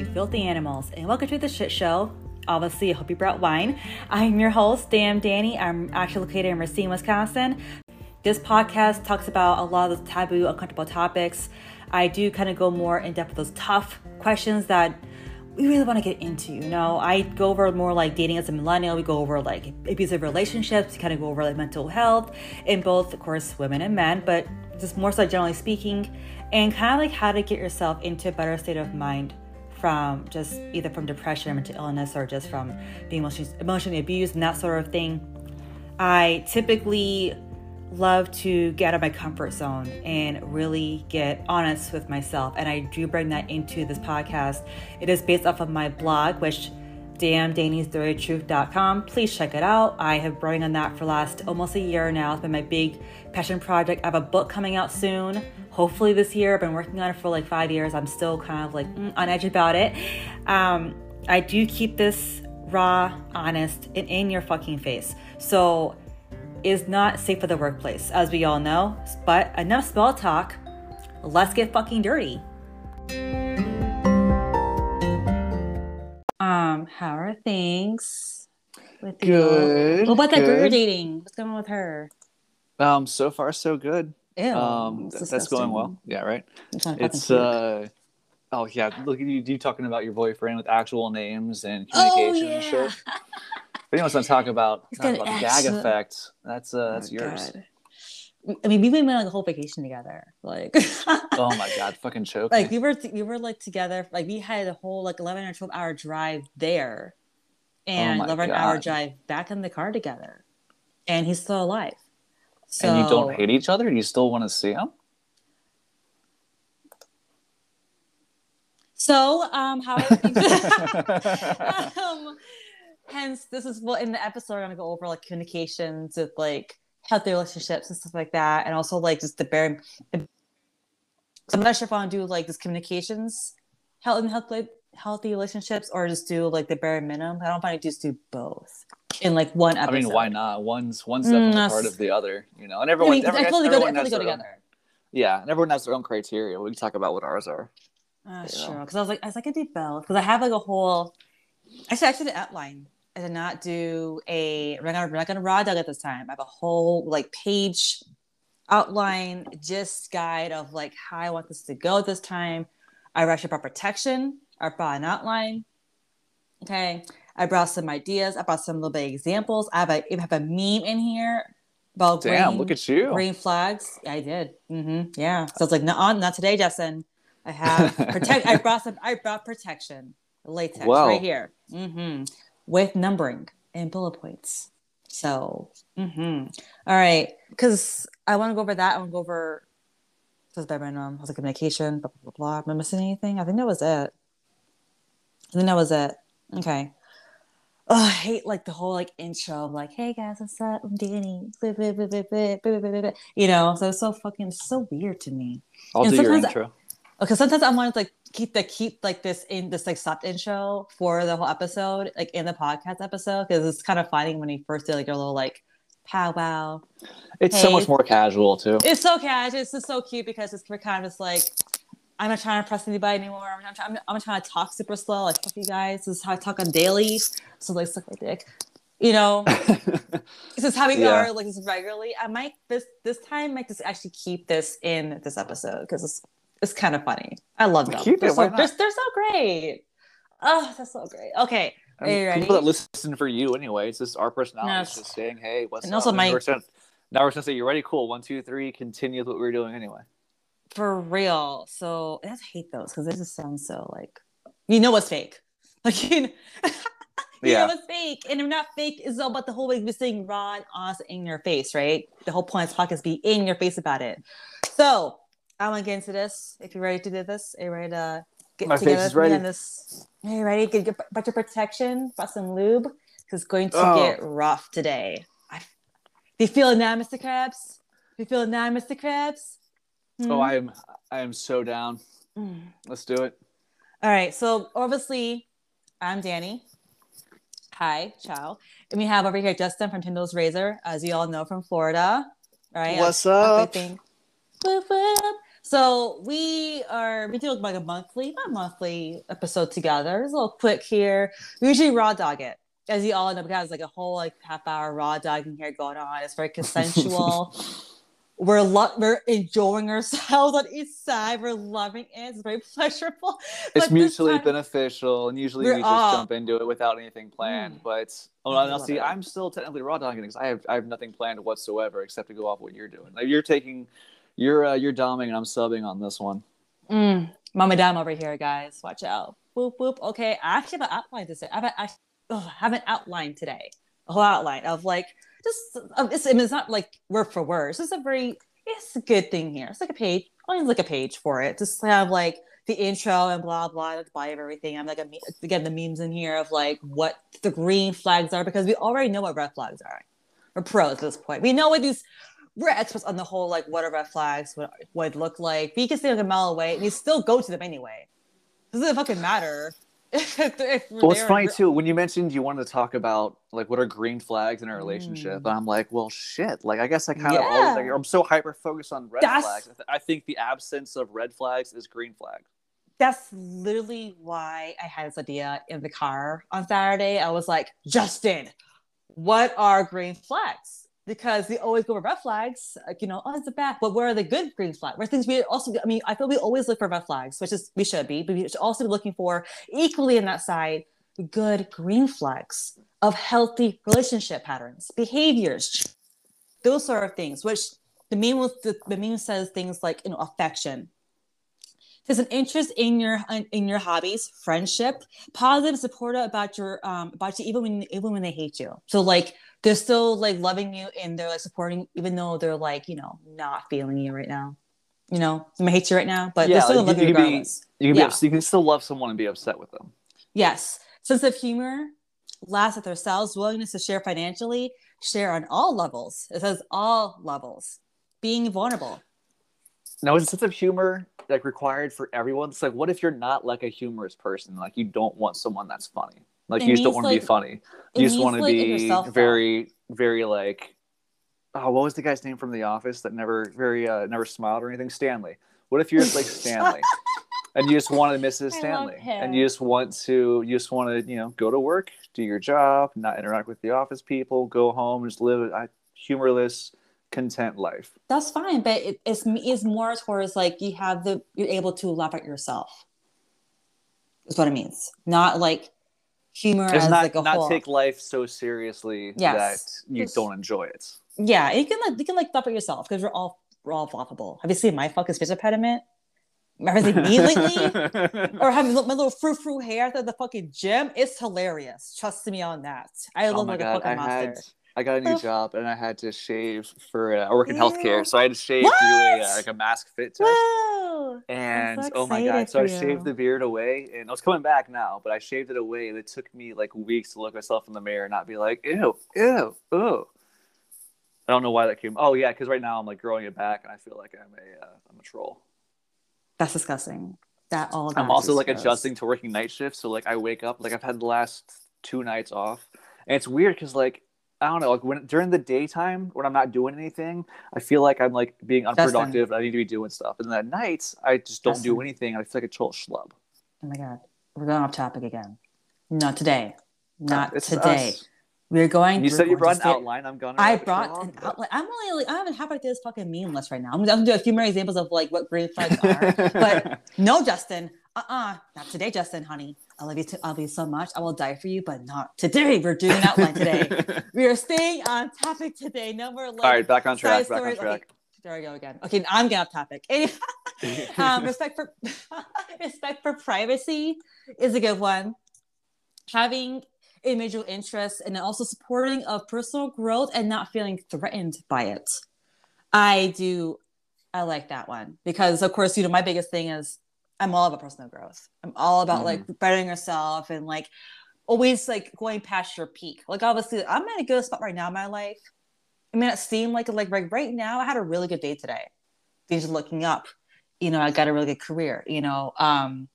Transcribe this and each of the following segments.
you filthy animals, and welcome to the shit show. Obviously, I hope you brought wine. I'm your host, Damn Danny. I'm actually located in Racine, Wisconsin. This podcast talks about a lot of taboo, uncomfortable topics. I do kind of go more in depth with those tough questions that we really want to get into. You know, I go over more like dating as a millennial. We go over like abusive relationships. We kind of go over like mental health in both, of course, women and men, but just more so generally speaking, and kind of like how to get yourself into a better state of mind from just either from depression, or mental illness, or just from being emotionally, abused and that sort of thing. I typically love to get out of my comfort zone and really get honest with myself. And I do bring that into this podcast. It is based off of my blog, which damndannysdirtytruth.com. Please check it out. I have been on that for last almost a year now. It's been my big passion project. I have a book coming out soon, hopefully this year. I've been working on it for like five years. I'm still kind of like mm, on edge about it. Um, I do keep this raw, honest, and in your fucking face. So is not safe for the workplace, as we all know. But enough small talk. Let's get fucking dirty. Um, how are things with you? Good. What about that girl you're dating? What's going on with her? Um, so far so good. Um, that's th- that's going well. Yeah, right. It's not fucking It's cute. uh, oh yeah. Look at you, you talking about your boyfriend with actual names and oh communication yeah. and shit. If anyone's gonna talk about He's talk about an the gag effect, that's uh, that's Oh, yours. God. I mean, we went on a whole vacation together. Like, Oh my god, fucking choke. like we were we were like together. Like we had a whole like eleven or twelve hour drive there, and Oh eleven hour drive back in the car together, and he's still alive. So and you don't hate each other? You still want to see him? So, um, how are things? um, hence, this is what in the episode I'm gonna go over like communications with like healthy relationships and stuff like that, and also like just the bare. So I'm not sure if I want to do like this communications, health and healthy healthy relationships, or just do like the bare minimum. I don't find if I just do both in like one episode. I mean, why not? One's one's Mm, definitely that's- part of the other, you know. And I everyone, mean, I everyone, they go, I everyone feel they has go their own- together. yeah, and everyone has their own criteria. We can talk about what ours are. Uh, sure. Because I was like, I was like, I did both because I have like a whole. Actually, I actually did outline. I did not do a. We're not gonna, we're not gonna raw dog at this time. I have a whole like page outline, gist guide of like how I want this to go at this time. I actually brought protection. I brought an outline. Okay. I brought some ideas. I brought some little bit of examples. I have a I have a meme in here about Damn, green- look at you. green flags. I did. Mm-hmm. Yeah. So it's like, no, not today, Justin. I have protect. I brought some. I brought protection, latex Wow. right here, mm-hmm. with numbering and bullet points. So, mm-hmm. all right, because I want to go over that. I want to go over because by random, I was like communication, blah blah blah. blah. Am I missing anything? I think that was it then that was it. Okay. Oh, I hate like the whole like intro of like, hey guys, what's up? I'm Danny. You know, so it's so fucking so weird to me. I'll and do your intro. Okay, sometimes I want to like keep the keep like this in this like sub intro for the whole episode, like in the podcast episode, because it's kind of funny when you first do like your little like powwow. It's hey. so much more casual too. It's so casual. It's just so cute because it's kind of just like I'm not trying to impress anybody anymore. I'm not trying. I'm, I'm trying to talk super slow. Like fuck you guys. This is how I talk on daily. So like suck my dick. You know, this is how we Yeah. are like this regularly. I might this this time I might just actually keep this in this episode because it's it's kind of funny. I love them. Keep they're, why so, not? they're, they're so great. Oh, that's so great. Okay, I are mean, you ready? people that listen for you anyway. It's just our personality. No, It's just saying, "Hey, what's and up?" also And my- now we're gonna say, "You ready? Cool. One, two, three. Continue with what we were doing anyway." For real. So I just hate those because they just sound so like you know what's fake. Like you know, you Yeah. know what's fake. And if not fake, it's all about the whole way just saying raw and honest in your face, right? The whole point of this podcast is be in your face about it. So I want to get into this. If you're ready to do this, are you ready to get My face is ready. on this? Are you ready? Get your about your protection, about some lube, because it's going to Oh. get rough today. I, do you feel it now, Mr. Krabs? Do you feel it now, Mr. Krabs? Hmm? Oh, I am. I am so down. Mm. Let's do it. All right. So obviously, I'm Danny. Hi, ciao. And we have over here Justin from Tindel's Razor, as you all know from Florida. Right? What's up? thing. Whoop, whoop. So we are we do like a monthly, not monthly episode together. It's a little quick here. We usually raw dog it. As you all know, because like a whole like half hour raw dogging here going on. It's very consensual. We're lo- we're enjoying ourselves on each side. We're loving it. It's very pleasurable. It's But mutually time- beneficial, and usually We're just all- jump into it without anything planned. Mm. But oh, I now love see, it. I'm still technically raw dogging because I have I have nothing planned whatsoever except to go off what you're doing. Like you're taking, you're uh, you're doming and I'm subbing on this one. Mm, Mama Dom over here, guys. Watch out. Boop, boop. Okay. I actually have an outline to say. I have, a, I, ugh, I have an outline today. A whole outline of like, just, um, it's, it's not like word for word. It's just a very, it's a good thing here. It's like a page. Only like a page for it. Just have like the intro and blah, blah, the body of everything. I'm like, again, the memes in here of like what the green flags are because we already know what red flags are. We're pros at this point. We know what these we're experts on the whole like what are red flags, what would look like. We can stay like a mile away and you still go to them anyway. Doesn't fucking matter. If, if we're Well, it's funny too when you mentioned you wanted to talk about like what are green flags in a relationship, Mm. I'm like, well, shit. Like I guess I kind of always like I'm so hyper focused on red That's- flags. I, th- I think the absence of red flags is green flag. That's literally why I had this idea in the car on Saturday. I was like, Justin, what are green flags? Because we always go with red flags, like, you know, oh, it's a bad, but where are the good green flags? Where things we also, I mean, I feel we always look for red flags, which is we should be, but we should also be looking for equally in that side good green flags of healthy relationship patterns, behaviors, those sort of things. Which the meme was the, the meme says things like you know affection, there's an interest in your in your hobbies, friendship, positive, supportive about your um about you even when even when they hate you. So like they're still like loving you and they're like supporting even though they're like you know not feeling you right now. You know, somebody hate you right now, but Yeah, they're still like, gonna you you can be- You can be Yeah. you can still love someone and be upset with them. Yes, sense of humor, laughs at themselves, willingness to share financially, share on all levels. It says all levels, being vulnerable. Now, is a sense of humor like required for everyone? It's like, what if you're not like a humorous person? Like, you don't want someone that's funny. Like, It you just don't want to be funny. You just want to like, be yourself, though. very, very like. Oh, what was the guy's name from The Office that never, very, uh, never smiled or anything? Stanley. What if you're like Stanley, and you just want to Mrs. I love Stanley, him. and you just want to, you just want to, you know, go to work, do your job, not interact with the office people, go home, just live a humorless, content life. That's fine, but it, it's it's more towards like you have the you're able to laugh at yourself. Is what it means. Not like humor It's as not like a not whole. take life so seriously Yes. that you Just- don't enjoy it. yeah, you can like you can like laugh at yourself because we're all we're all laughable. Have you seen my fucking speech impediment? Remember me lately? or having my little frou frou hair at the fucking gym. It's hilarious. Trust me on that. I oh look my like a god, fucking I had monster. I got a new Ugh. job and I had to shave for uh, I work in Ew. healthcare, so I had to shave through a, uh, like a mask fit test. Woo! And so oh my god, so I shaved the beard away, and I was coming back now, but I shaved it away, and it took me like weeks to look myself in the mirror and not be like, ew, ew, ew. I don't know why that came. Oh yeah, because right now I'm like growing it back, and I feel like I'm a uh, I'm a troll. That's disgusting. That all. I'm also like gross. adjusting to working night shifts, so like I wake up like I've had the last two nights off, and it's weird because like I don't know, like when during the daytime when I'm not doing anything, I feel like I'm like being Justin. unproductive. I need to be doing stuff, and then at nights I just don't do Justin. anything. I feel like a total schlub. Oh my god, we're going off topic again. Not today. Uh, not It's today. us. We're going. You said you brought an stay- outline. I'm gonna. I brought an but- outline. I'm only like I haven't half like this fucking meme list right now. I'm, I'm gonna do a few more examples of like what green flags are. but no, Justin. Uh-uh. Not today, Justin, honey. I love you. Too, I love you so much. I will die for you, but not today. We're doing that one today. we are staying on topic today. No more like All right, back on track. Back on track. Okay, there we go again. Okay, I'm getting off topic. Um, respect for respect for privacy is a good one. Having individual interests and also supporting of personal growth and not feeling threatened by it. I do. I like that one because, of course, you know my biggest thing is I'm all about personal growth. I'm all about like bettering yourself and like always like going past your peak. Like obviously, I'm in a good spot right now in my life. I mean, it seemed like like right, right now I had a really good day today. Things are looking up. You know, I got a really good career. You know, um,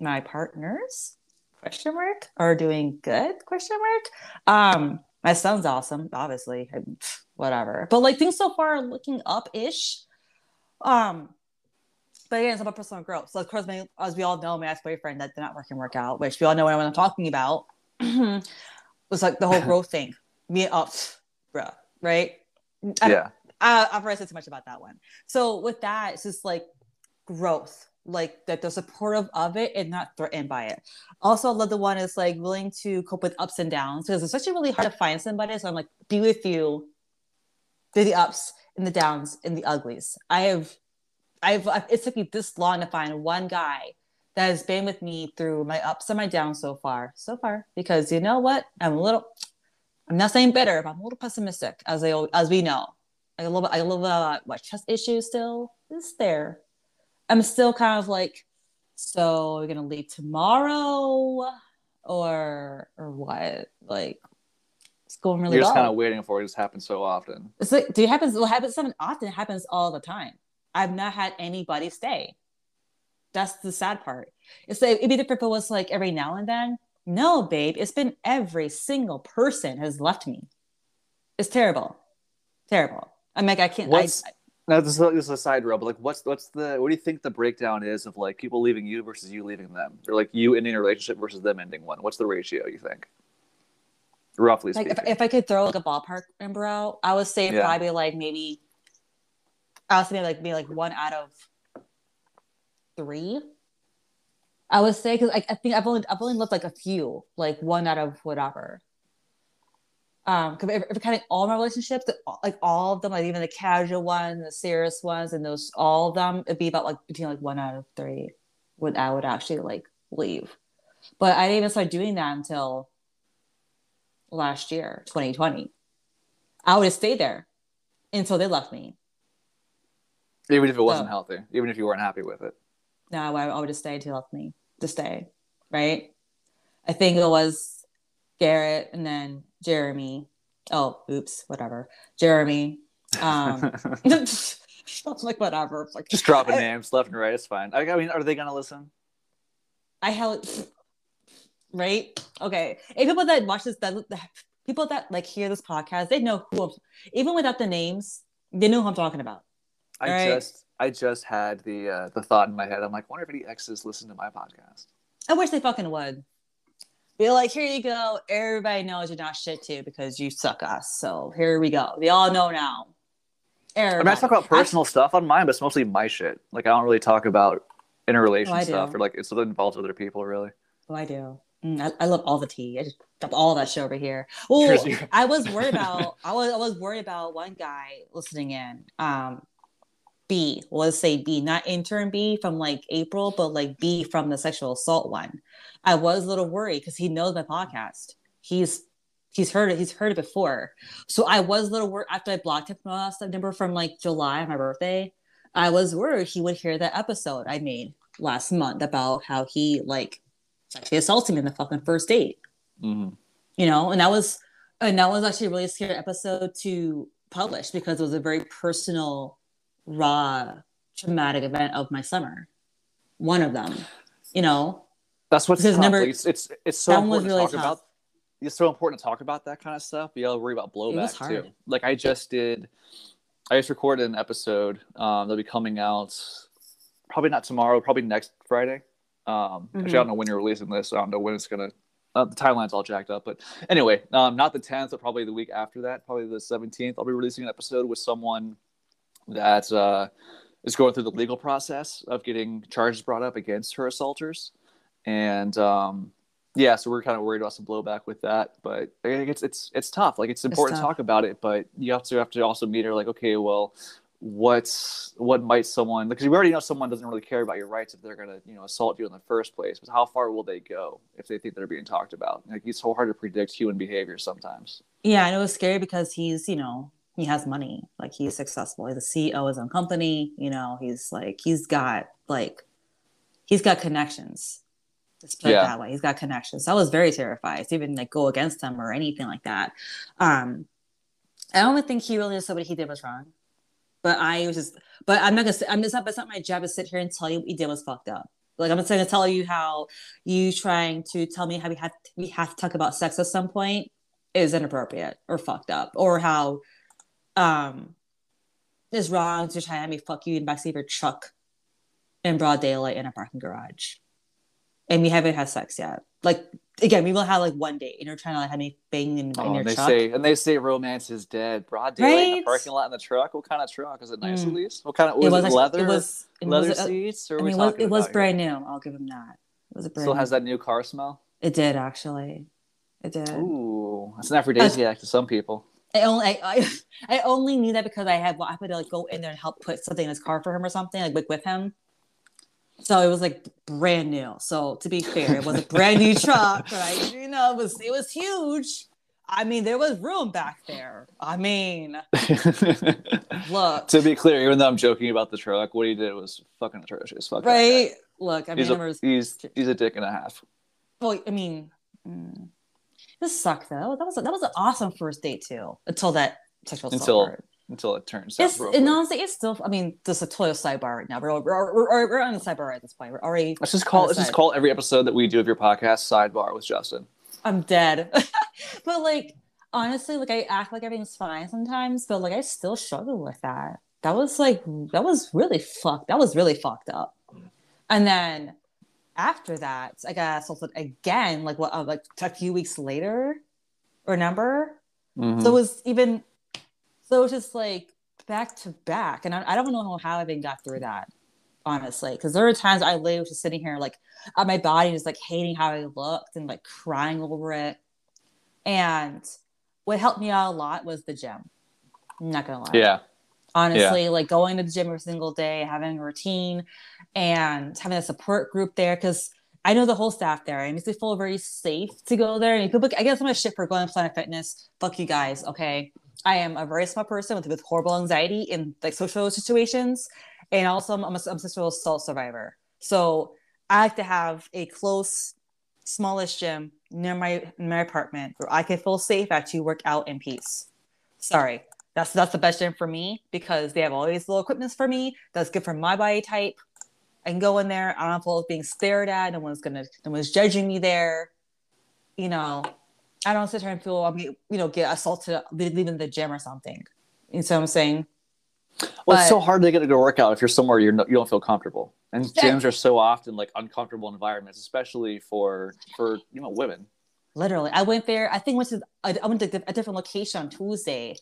my partners question mark are doing good question mark. Um, my son's awesome, obviously. pff, Whatever, but like things so far are looking up ish. Um, but again, it's about personal growth. So of course, my, as we all know, my ex-boyfriend that did not work and work out, which we all know what I'm talking about, was like the whole growth thing. Me up, oh, bruh, right? Yeah. I, I've already said too much about that one. So with that, it's just like growth, like that they're supportive of it and not threatened by it. Also, I love the one is like willing to cope with ups and downs because it's actually really hard to find somebody. So I'm like, be with you through the ups and the downs and the uglies. I have, I've, it took me this long to find one guy that has been with me through my ups and my downs so far, so far. Because you know what, I'm a little, I'm not saying bitter, but I'm a little pessimistic, as I as we know. I love, I love uh, what chest issues still is there. I'm still kind of like, so we're gonna leave tomorrow, or or what? Like, it's going really You're just well. kind of waiting for it. It just happens so often. It's like, do it happens? What happens? Something often it happens all the time. I've not had anybody stay. That's the sad part. It's like it'd be different if it was like every now and then. No, babe, it's been every single person has left me. It's terrible, terrible. I'm like, I can't. I, What's now this is, this is a side row, but like, what's what's the what do you think the breakdown is of like people leaving you versus you leaving them, or like you ending a relationship versus them ending one? What's the ratio you think? Roughly like speaking. if, if I could throw like a ballpark number out, I would say Yeah. probably like maybe I say maybe like maybe like one out of three. I would say because I, I think I've only I've only lived like a few, like one out of whatever. Um, because if, if kind of all my relationships, like all of them, like even the casual ones, the serious ones, and those all of them, it'd be about like between like one out of three would I would actually like leave. But I didn't even start doing that until last year, 2020. I would have stayed there until they left me. Even if it wasn't so- healthy, even if you weren't happy with it. No, I, I would stayed until they left me to stay, right? I think it was Garrett and then Jeremy. Oh, oops, whatever. Jeremy. Um, like whatever. Like Just dropping names left and right. It's fine. I, I mean, are they gonna listen? I held right. Okay, and people that watch this, that that- people that like hear this podcast, they know who. I'm, even without the names, they know who I'm talking about. I right. just I just had the uh, the thought in my head. I'm like, wonder if any exes listen to my podcast. I wish they fucking would. Be like, here you go. Everybody knows you're not shit too because you suck us. So here we go. We all know now. I Everybody. mean, I talk about personal stuff on mine, but it's mostly my shit. Like, I don't really talk about interrelation Oh, stuff do. or like it's that involves other people. Really, Oh, I do. Mm, I, I love all the tea. I just dropped all that shit over here. Oh, I was worried about. I was I was worried about one guy listening in. Um, B. Let's say B, not intern B from like April, but like B from the sexual assault one. I was a little worried because he knows my podcast. He's he's heard it. He's heard it before. So I was a little worried after I blocked him from last number from like July, my birthday. I was worried he would hear that episode I made last month about how he like sexually assaulted me in the fucking first date Mhm. you know and that was and that was actually a really scary episode to publish because it was a very personal raw traumatic event of my summer one of them you know that's what's Because tough. number- it's, it's it's so that one was important really to talk tough about. It's so important to talk about that kind of stuff. But you gotta worry about blowback too. Like I just did. I just recorded an episode um, that'll be coming out probably not tomorrow, probably next Friday. Um, Actually, I Mhm. don't know when you're releasing this. I don't know when it's gonna. Uh, the timeline's all jacked up, but anyway, um, not the 10th, but probably the week after that, probably the 17th. I'll be releasing an episode with someone that uh, is going through the legal process of getting charges brought up against her assaulters, and um, yeah, so we're kind of worried about some blowback with that. But it's it's it's tough. Like it's important to talk about it, but you have to have to also meet her like, okay, well, what's what might someone because you already know someone doesn't really care about your rights if they're gonna you know assault you in the first place. But how far will they go if they think they're being talked about? Like it's so hard to predict human behavior sometimes. yeah and it was scary because he's you know he has money. Like he's successful. He's a ceo of his own company you know he's like he's got like he's got connections. Let's put Yeah. it that way. He's got connections. So i was very terrified to even like go against him or anything like that. Um i don't think he really understood what he did was wrong. But i was just but i'm not gonna say i'm just not it's not my job to sit here and tell you what he did was fucked up. Like i'm just gonna tell you how you trying to tell me how we have we have to talk about sex at some point is inappropriate or fucked up or how um is wrong to try have me fuck you in the backseat of your truck in broad daylight in a parking garage, and we haven't had sex yet. Like again, we will have like one date, and you're trying to like have me bang in, in Oh, your and they truck. say and they say romance is dead. Broad daylight in the parking lot in the truck. What kind of truck? Is it nice Mm. at least? What kind of was it was it, actually- leather? It was leather was, uh, seats? Or I mean, it was, it was brand new. I'll give him that. It was a here? brand Still new. has that new car smell. It did actually. It did. Ooh, it's an aphrodisiac to some people. I only I, I, I only knew that because I had well, I had to like go in there and help put something in his car for him or something like with, with him. So it was like brand new. So to be fair, it was a brand new truck, right? You know, it was it was huge. I mean, there was room back there. I mean, look, to be clear, even though I'm joking about the truck, what he did was fucking atrocious. Fuck right? Look, I mean, He's a, was he's he's a dick and a half. well, I mean, mm, this sucked though. That was a, that was an awesome first date too. Until that sexual Until part. until it turns out. It's and honestly, it's still. I mean, this is a total sidebar right now. We're we're, we're, we're on the sidebar at this point. We're already. Let's just call let's just call every episode that we do of your podcast sidebar with Justin. I'm dead. but like honestly, like I act like everything's fine sometimes, but like I still struggle with that. That was like that was really fucked. That was really fucked up. And then after that, I got assaulted again. Like what? Uh, like a few weeks later, remember? Mhm. So it was even. So it was just like back to back, and I, I don't know how I even got through that, honestly, because there were times I literally was just sitting here like at my body, just like hating how I looked and like crying over it. And what helped me out a lot was the gym. I'm not gonna lie yeah, honestly like going to the gym every single day having a routine and having a support group there because i know the whole staff there. And it makes me feel very safe to go there. And people i guess i'm a shit for going to planet fitness. Fuck you guys okay? I am a very smart person with, with horrible anxiety in like social situations. And also i'm a, I'm a sexual assault survivor. So i like to have a close smallest gym near my my apartment where i can feel safe to work out in peace. Sorry that's that's the best gym for me because they have all these little equipments for me. That's good for my body type. I can go in there. I don't feel being stared at. No one's gonna. No one's judging me there. You know, I don't sit there and feel I'm you know get assaulted leaving the gym or something. You see what I'm saying? well, it's so hard to get a good workout if you're somewhere you're no, you don't feel comfortable, and gyms are so often like uncomfortable environments, especially for for you know women. Literally, I went there. I think went to I went to a different location on Tuesday,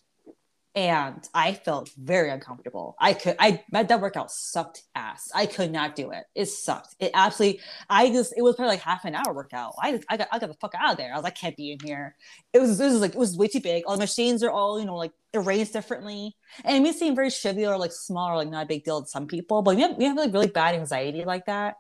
and I felt very uncomfortable. I could I that workout sucked ass. I could not do it. It sucked. It absolutely. I just it was probably like half an hour workout. I just, I got I got the fuck out of there. I was like, I can't be in here. It was this was like it was way too big. All the machines are all you know like arranged differently, and it may seem very trivial or like small or like not a big deal to some people, but we have we have like really bad anxiety like that.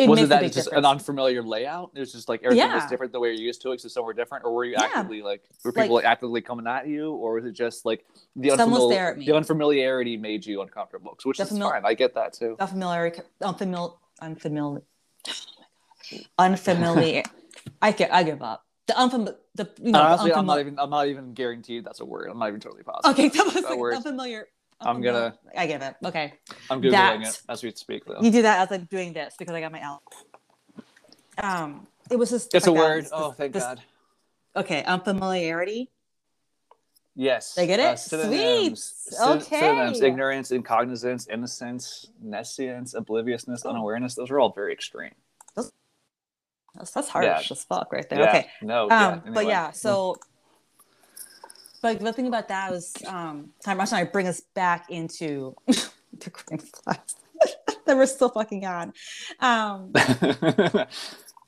It wasn't that just an unfamiliar layout? It was just like everything was different the way you're used to it, so somewhere different, or were you Yeah. actively like were people like, actively coming at you, or was it just like the Someone unfamiliar at me. the unfamiliarity made you uncomfortable? Which The is famil- fine. I get that too. unfamiliar, unfamiliar, unfamiliar, unfamiliar. I get, I give up. The unfamiliar, the you know, the Honestly, I'm not even I'm not even guaranteed that's a word. I'm not even totally positive. Okay, that was that like word. unfamiliar. I'm gonna- I give it. Okay, I'm googling that- it as we speak though. you do that as I'm doing this because I got my out. Um, it was just. It's a that. word. This- Oh, thank this- God. Okay, unfamiliarity. Yes. They get it? synonyms. Sweet. Syn- Synonyms. Ignorance, incognizance, innocence, nescience, obliviousness, Oh. unawareness. Those are all very extreme. That's, that's harsh Yeah. as fuck right there. Yeah. Okay. No. um yeah. but yeah so but the thing about that was um time I'm trying to bring us back into the green flags that we're still fucking on um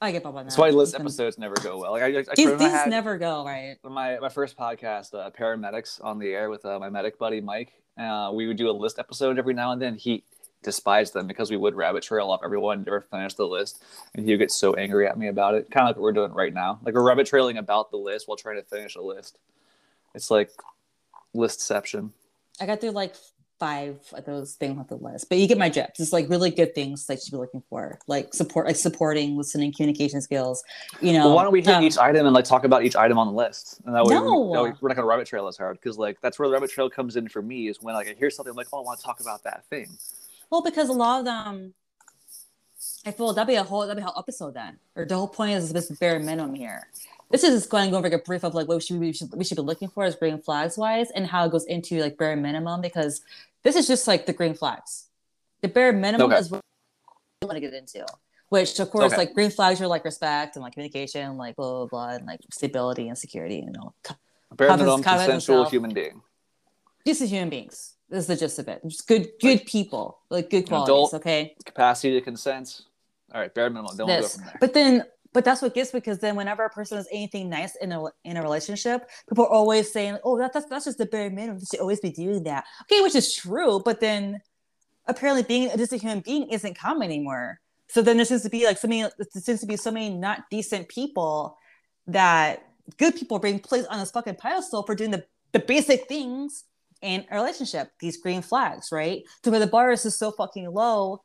i get up on that That's why list episodes never go well. Like I, I, I these, I never go right my my first podcast, uh, paramedics on the air with uh, my medic buddy Mike. Uh, we would do a list episode every now and then. He despised them because we would rabbit trail off everyone, never finish the list, and he would get so angry at me about it. Kind of like what we're doing right now. Like we're rabbit trailing about the list while trying to finish a list. It's like listception. i got through like five of those things on the list but you get my drift it's like really good things that you should be looking for like support like supporting listening communication skills you know Well, why don't we hit um, each item and like talk about each item on the list? And that way, we- No. that way we're not gonna rabbit trail as hard because like that's where the rabbit trail comes in for me is when like I hear something I'm like, oh, I want to talk about that thing. Well, because a lot of them, I feel that'd be a whole that'd be a whole episode then. Or the whole point is this bare minimum here. This is just going to go over like a brief of like what we should, we should we should be looking for as green flags wise, and how it goes into like bare minimum because this is just like the green flags. The bare minimum Okay. is what we want to get into. Which of course, Okay. like green flags are like respect and like communication, like blah blah blah, and like stability and security. You know, Bare minimum consensual himself. human being. decent human beings. This is the gist of it. Just good, good people, like good qualities. adult- okay. Capacity to consent. All right, bare minimum. Don't go this. from there. But then, but that's what gets me because then whenever a person does anything nice in a in a relationship, people are always saying, "Oh, that, that's that's just the bare minimum. You should always be doing that." Okay, which is true, but then apparently being just a human being isn't common anymore. So then there seems to be like so many, there seems to be so many not decent people that good people are being placed on this fucking pedestal for doing the the basic things in a relationship. These green flags, right? So where the bar is just so fucking low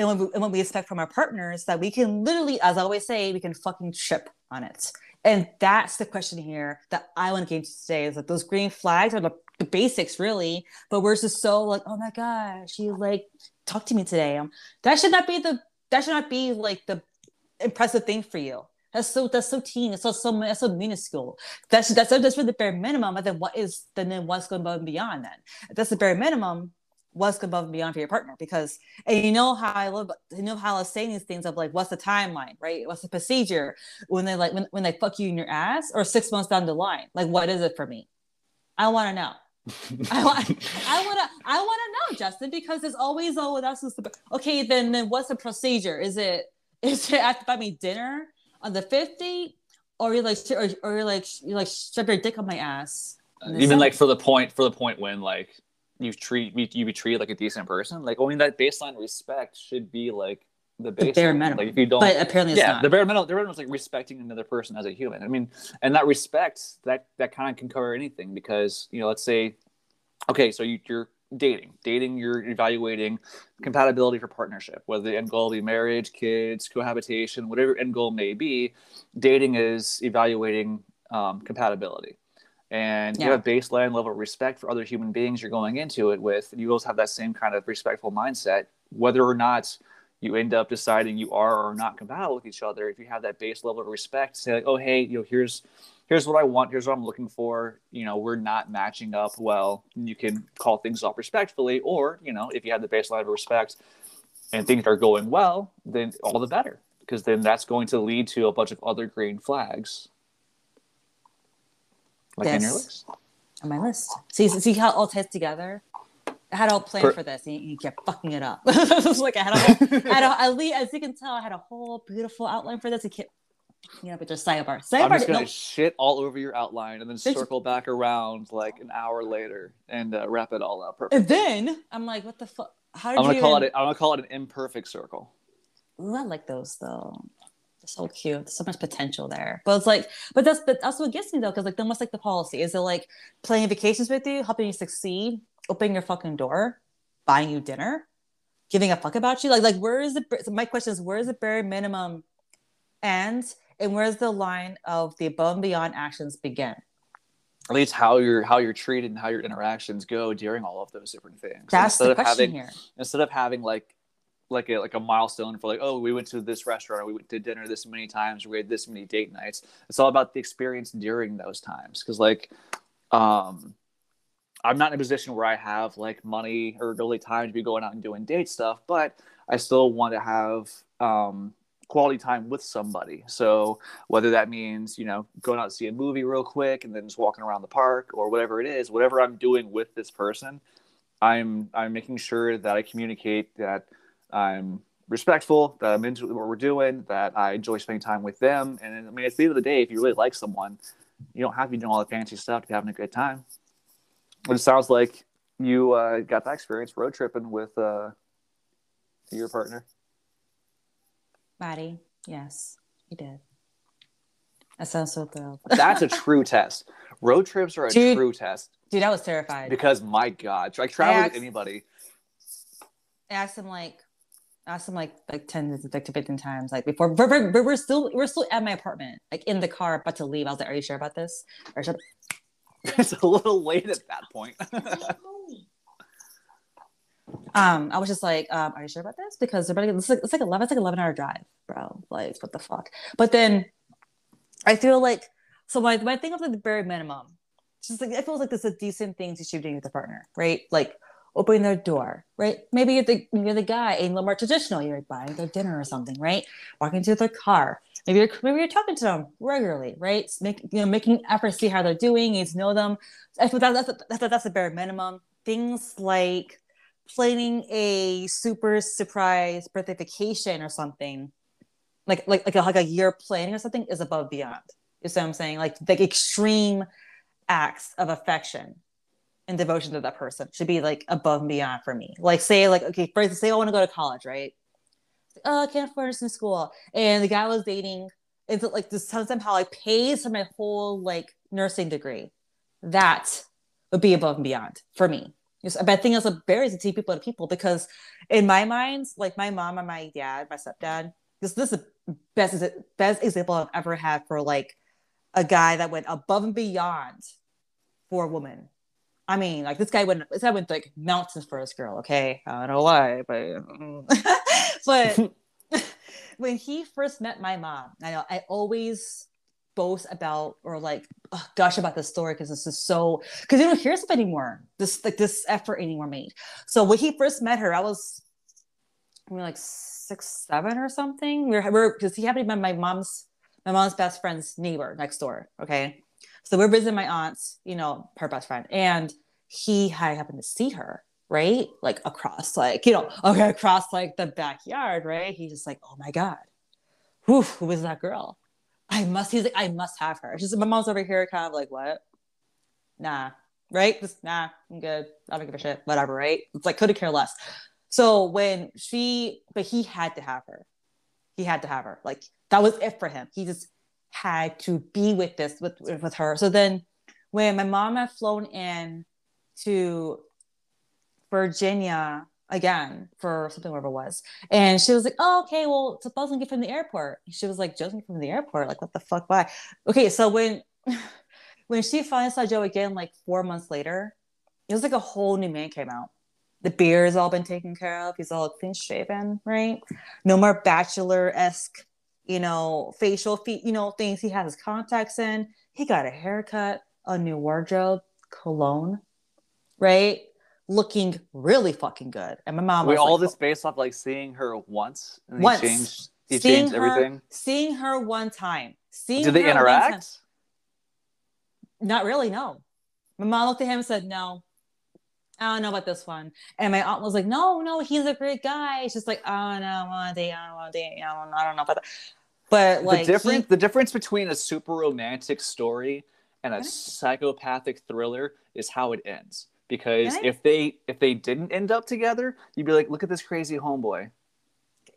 and when, we, and what we expect from our partners that we can literally, as I always say, we can fucking trip on it. And that's the question here that I want to get into today is that those green flags are the, the basics, really. But we're just so like, oh my gosh, you like talk to me today. Um, that should not be the that should not be like the impressive thing for you. That's so that's so teen. It's so so that's so minuscule. That's that's that's for the bare minimum. And then what is then then what's going beyond then? That's the bare minimum. What's above and beyond for your partner? Because and you know how I love you know how I was saying these things of like what's the timeline, right? What's the procedure when they like when, when they fuck you in your ass or six months down the line? Like what is it for me? I want to know. I want I want to I want to know, Justin, because it's always oh that's just the okay. Then then what's the procedure? Is it is it to buy me dinner on the 50 or you like or, or you like you like shove your dick on my ass? Even like for the point, for the point when like you treat you, you be treated like a decent person. Like I mean, that baseline respect should be like the baseline. bare minimum. Like if you don't, but apparently it's yeah, not. the bare minimum. The bare minimum is like respecting another person as a human. I mean, and that respect that that kind of can cover anything because you know, let's say, okay, so you, you're dating, dating, you're evaluating compatibility for partnership, whether the end goal be marriage, kids, cohabitation, whatever end goal may be. Dating is evaluating um, compatibility. And you have baseline level of respect for other human beings you're going into it with. And you both have that same kind of respectful mindset, whether or not you end up deciding you are or not compatible with each other. If you have that base level of respect, say like, oh hey, you know, here's here's what I want, here's what I'm looking for. You know, we're not matching up well. You can call things off respectfully, or you know, if you have the baseline of respect and things are going well, then all the better, because then that's going to lead to a bunch of other green flags, like in your list. on my list. See, see how it all ties together. I had all planned Per- for this, and you, kept fucking it up. it was like I had a whole, I had a, at least, as you can tell, I had a whole beautiful outline for this. You kept, you know, but just sidebar. sidebar I'm just gonna no, shit all over your outline and then Bitch. circle back around like an hour later and uh, wrap it all up. Perfect. and then I'm like, what the fuck? How did I'm gonna you? call even- it. I'm gonna call it an imperfect circle. Ooh, I like those though. So cute. There's so much potential there. But it's like, but that's but that's what gets me though, because like then what's like the policy? Is it like playing vacations with you, helping you succeed, opening your fucking door, buying you dinner, giving a fuck about you? Like like where is the so my question is where is the bare minimum end and where's the line of the above and beyond actions begin? At least how you're how you're treated and how your interactions go during all of those different things. That's instead the of question having here. instead of having like like a like a milestone for like oh we went to this restaurant or we went to dinner this many times or we had this many date nights. It's all about the experience during those times because like um I'm not in a position where I have like money or really time to be going out and doing date stuff, but I still want to have um, quality time with somebody. So whether that means you know going out to see a movie real quick and then just walking around the park or whatever it is, whatever I'm doing with this person, I'm I'm making sure that I communicate that I'm respectful, that I'm into what we're doing, that I enjoy spending time with them. And I mean, at the end of the day, if you really like someone, you don't have to be doing all the fancy stuff to be having a good time. But it sounds like you uh, got that experience road tripping with uh, your partner. Maddie, yes, you did. I sound so thrilled. That's a true test. Road trips are a Dude. true test Dude, I was terrified. because my God, like travel with asked- anybody. I asked him like asked him like like 10 to like 15 times like before but we're, still we're still at my apartment like in the car about to leave. I was like are you sure about this? Or should it's a little late at that point. um i was just like um are you sure about this? Because they're about to, it's like it's like 11 it's like 11 hour drive bro. Like what the fuck? But then i feel like so my, my thing of like the bare minimum just like it feels like this is a decent thing to shoot doing with a partner right? Like opening their door, right? Maybe you're the you're the guy, a little more traditional. You're buying their dinner or something, right? Walking to their car. Maybe you're maybe you're talking to them regularly, right? Make, you know, making efforts to see how they're doing, to know them. That's that's that's, that's a bare minimum. Things like planning a super surprise birthday vacation or something, like like like a, like a year planning or something, is above beyond. You see what I'm saying? Like like extreme acts of affection and devotion to that person should be like above and beyond for me. Like say like okay, for say I want to go to college, right? Oh, I can't afford nursing school, and the guy I was dating is like this somehow like pays for my whole like nursing degree. That would be above and beyond for me. But I think it's a barrier to see people to people because in my mind, like my mom and my dad, my stepdad, this this is the best best example I've ever had for like a guy that went above and beyond for a woman. I mean, like this guy went this guy went like mountains for his girl. Okay, I don't know why, but mm. but when he first met my mom, I know I always boast about or like oh, gush about this story because this is so because you don't hear stuff anymore. This like this effort anymore made. So when he first met her, I was I mean like six, seven or something. We we're because he happened to be my mom's my mom's best friend's neighbor next door. Okay. So we're visiting my aunt's, you know, her best friend. And he had happened to see her, right? Like across, like, you know, okay, across like the backyard, right? He's just like, oh my God. Whew, who is that girl? I must, he's like, I must have her. She's my mom's over here, kind of like, what? Nah, right? Just nah, I'm good. I don't give a shit. Whatever, right? It's like could have care less. So when she, but he had to have her. He had to have her. Like that was it for him. He just had to be with this with with her. So then when my mom had flown in to Virginia again for something whatever it was. And she was like, Oh, okay, well, it's a supposedly get from the airport. She was like, Joe's from the airport. Like, what the fuck? Why? Okay, so when when she finally saw Joe again, like four months later, it was like a whole new man came out. The beard's all been taken care of. He's all clean shaven, right? No more bachelor esque you know, facial feet, you know, things. He has his contacts in. He got a haircut, a new wardrobe, cologne, right? Looking really fucking good. And my mom. Wait, all like, this oh. based off like seeing her once. And once. He changed, he seeing changed her, everything. Seeing her one time. Seeing Did they interact? Not really. No. My mom looked at him and said, "No, I don't know about this one. And my aunt was like, no, no, he's a great guy. It's just like, oh no, I want to date, I don't want to date, I don't, I don't know about that. But like the difference he- the difference between a super romantic story and a psychopathic thriller is how it ends. Because if they if they didn't end up together, you'd be like, look at this crazy homeboy.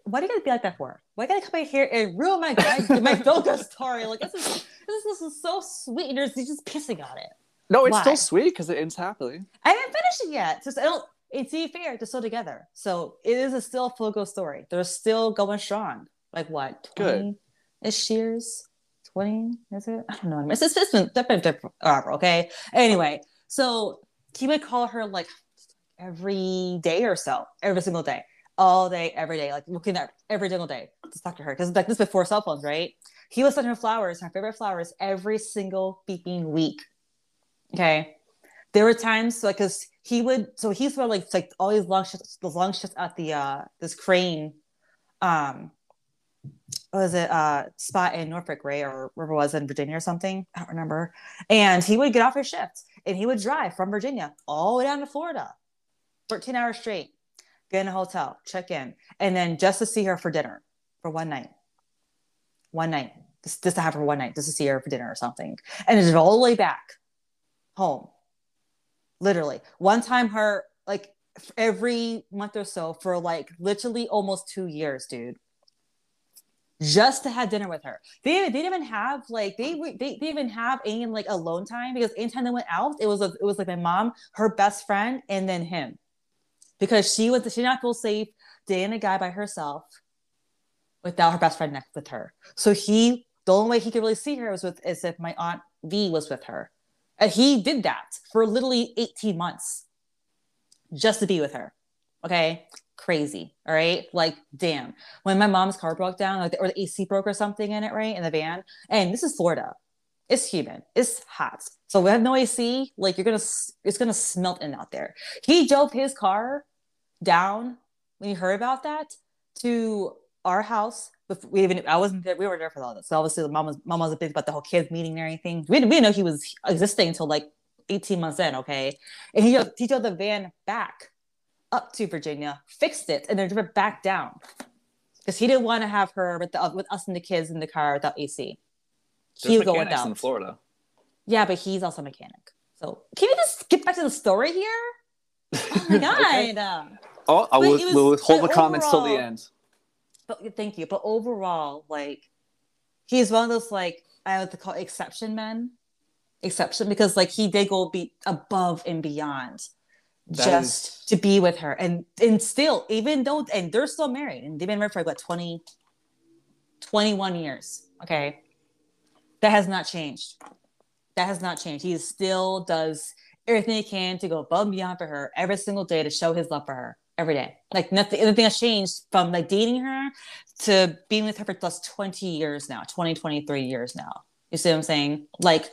why do you gotta be like that for? Why gotta come in here and ruin my my, my feel-good story? Like this is this is, this is so sweet, and you're just, pissing on it. No, it's Why? still sweet because it ends happily. I haven't finished it yet. Just I don't. It's to fair, they're still together, so it is a still feel-good story. They're still going strong. Like what? Good. Ish years. Twenty is it? I don't know. It's it's, it's been. Okay. Anyway, so he would call her like every day or so, every single day, all day, every day, like looking at every single day to talk to her. Because like this before cell phones, right? He was sending her flowers, her favorite flowers, every single beeping week. Okay. There were times like because he would so he's for like like all these long shifts, those long shifts at the uh this crane um was it uh spot in Norfolk, right? Or wherever it was in Virginia or something. I don't remember. And he would get off his shift and he would drive from Virginia all the way down to Florida, 13 hours straight, get in a hotel, check in, and then just to see her for dinner for one night. One night. Just, just to have her one night, just to see her for dinner or something. And it's all the way back home. Literally. One time her like every month or so for like literally almost two years, dude just to have dinner with her. They, they didn't even have like they they, they even have any like alone time because anytime they went out, it was a, it was like my mom, her best friend, and then him, because she was she did not feel safe dating a guy by herself without her best friend next with her. So he the only way he could really see her was with is if my aunt V was with her, and he did that for literally eighteen months just to be with her. Okay, crazy. All right. Like, damn. When my mom's car broke down, like, or the AC broke or something in it, right? In the van. And this is Florida. It's humid. It's hot. So we have no AC. Like you're gonna, it's gonna smelt in out there. He drove his car down when he heard about that to our house. We even, I wasn't there. We were there for all this. So obviously, mom was, mom wasn't big about the whole kids meeting and everything. We didn't, we didn't know he was existing until like 18 months in. Okay, and he he drove the van back up to Virginia, fixed it, and then drove it back down because he didn't want to have her with the with us and the kids in the car without AC. He would go without. in Florida. Yeah, but he's also a mechanic. So can we just get back to the story here? Oh my god. okay. Oh, I will, was, we'll withhold the comments till the end. But thank you. But overall, like he's one of those like I would call exception men. Exception because like he did go be above and beyond that just is... to be with her. And and still, even though and they're still married and they've been married for like 20, 21 years. Okay. That has not changed. That has not changed. He still does everything he can to go above and beyond for her every single day to show his love for her every day. Like nothing, nothing has changed from like dating her to being with her for plus 20 years now, 20, 23 years now. You see what I'm saying? Like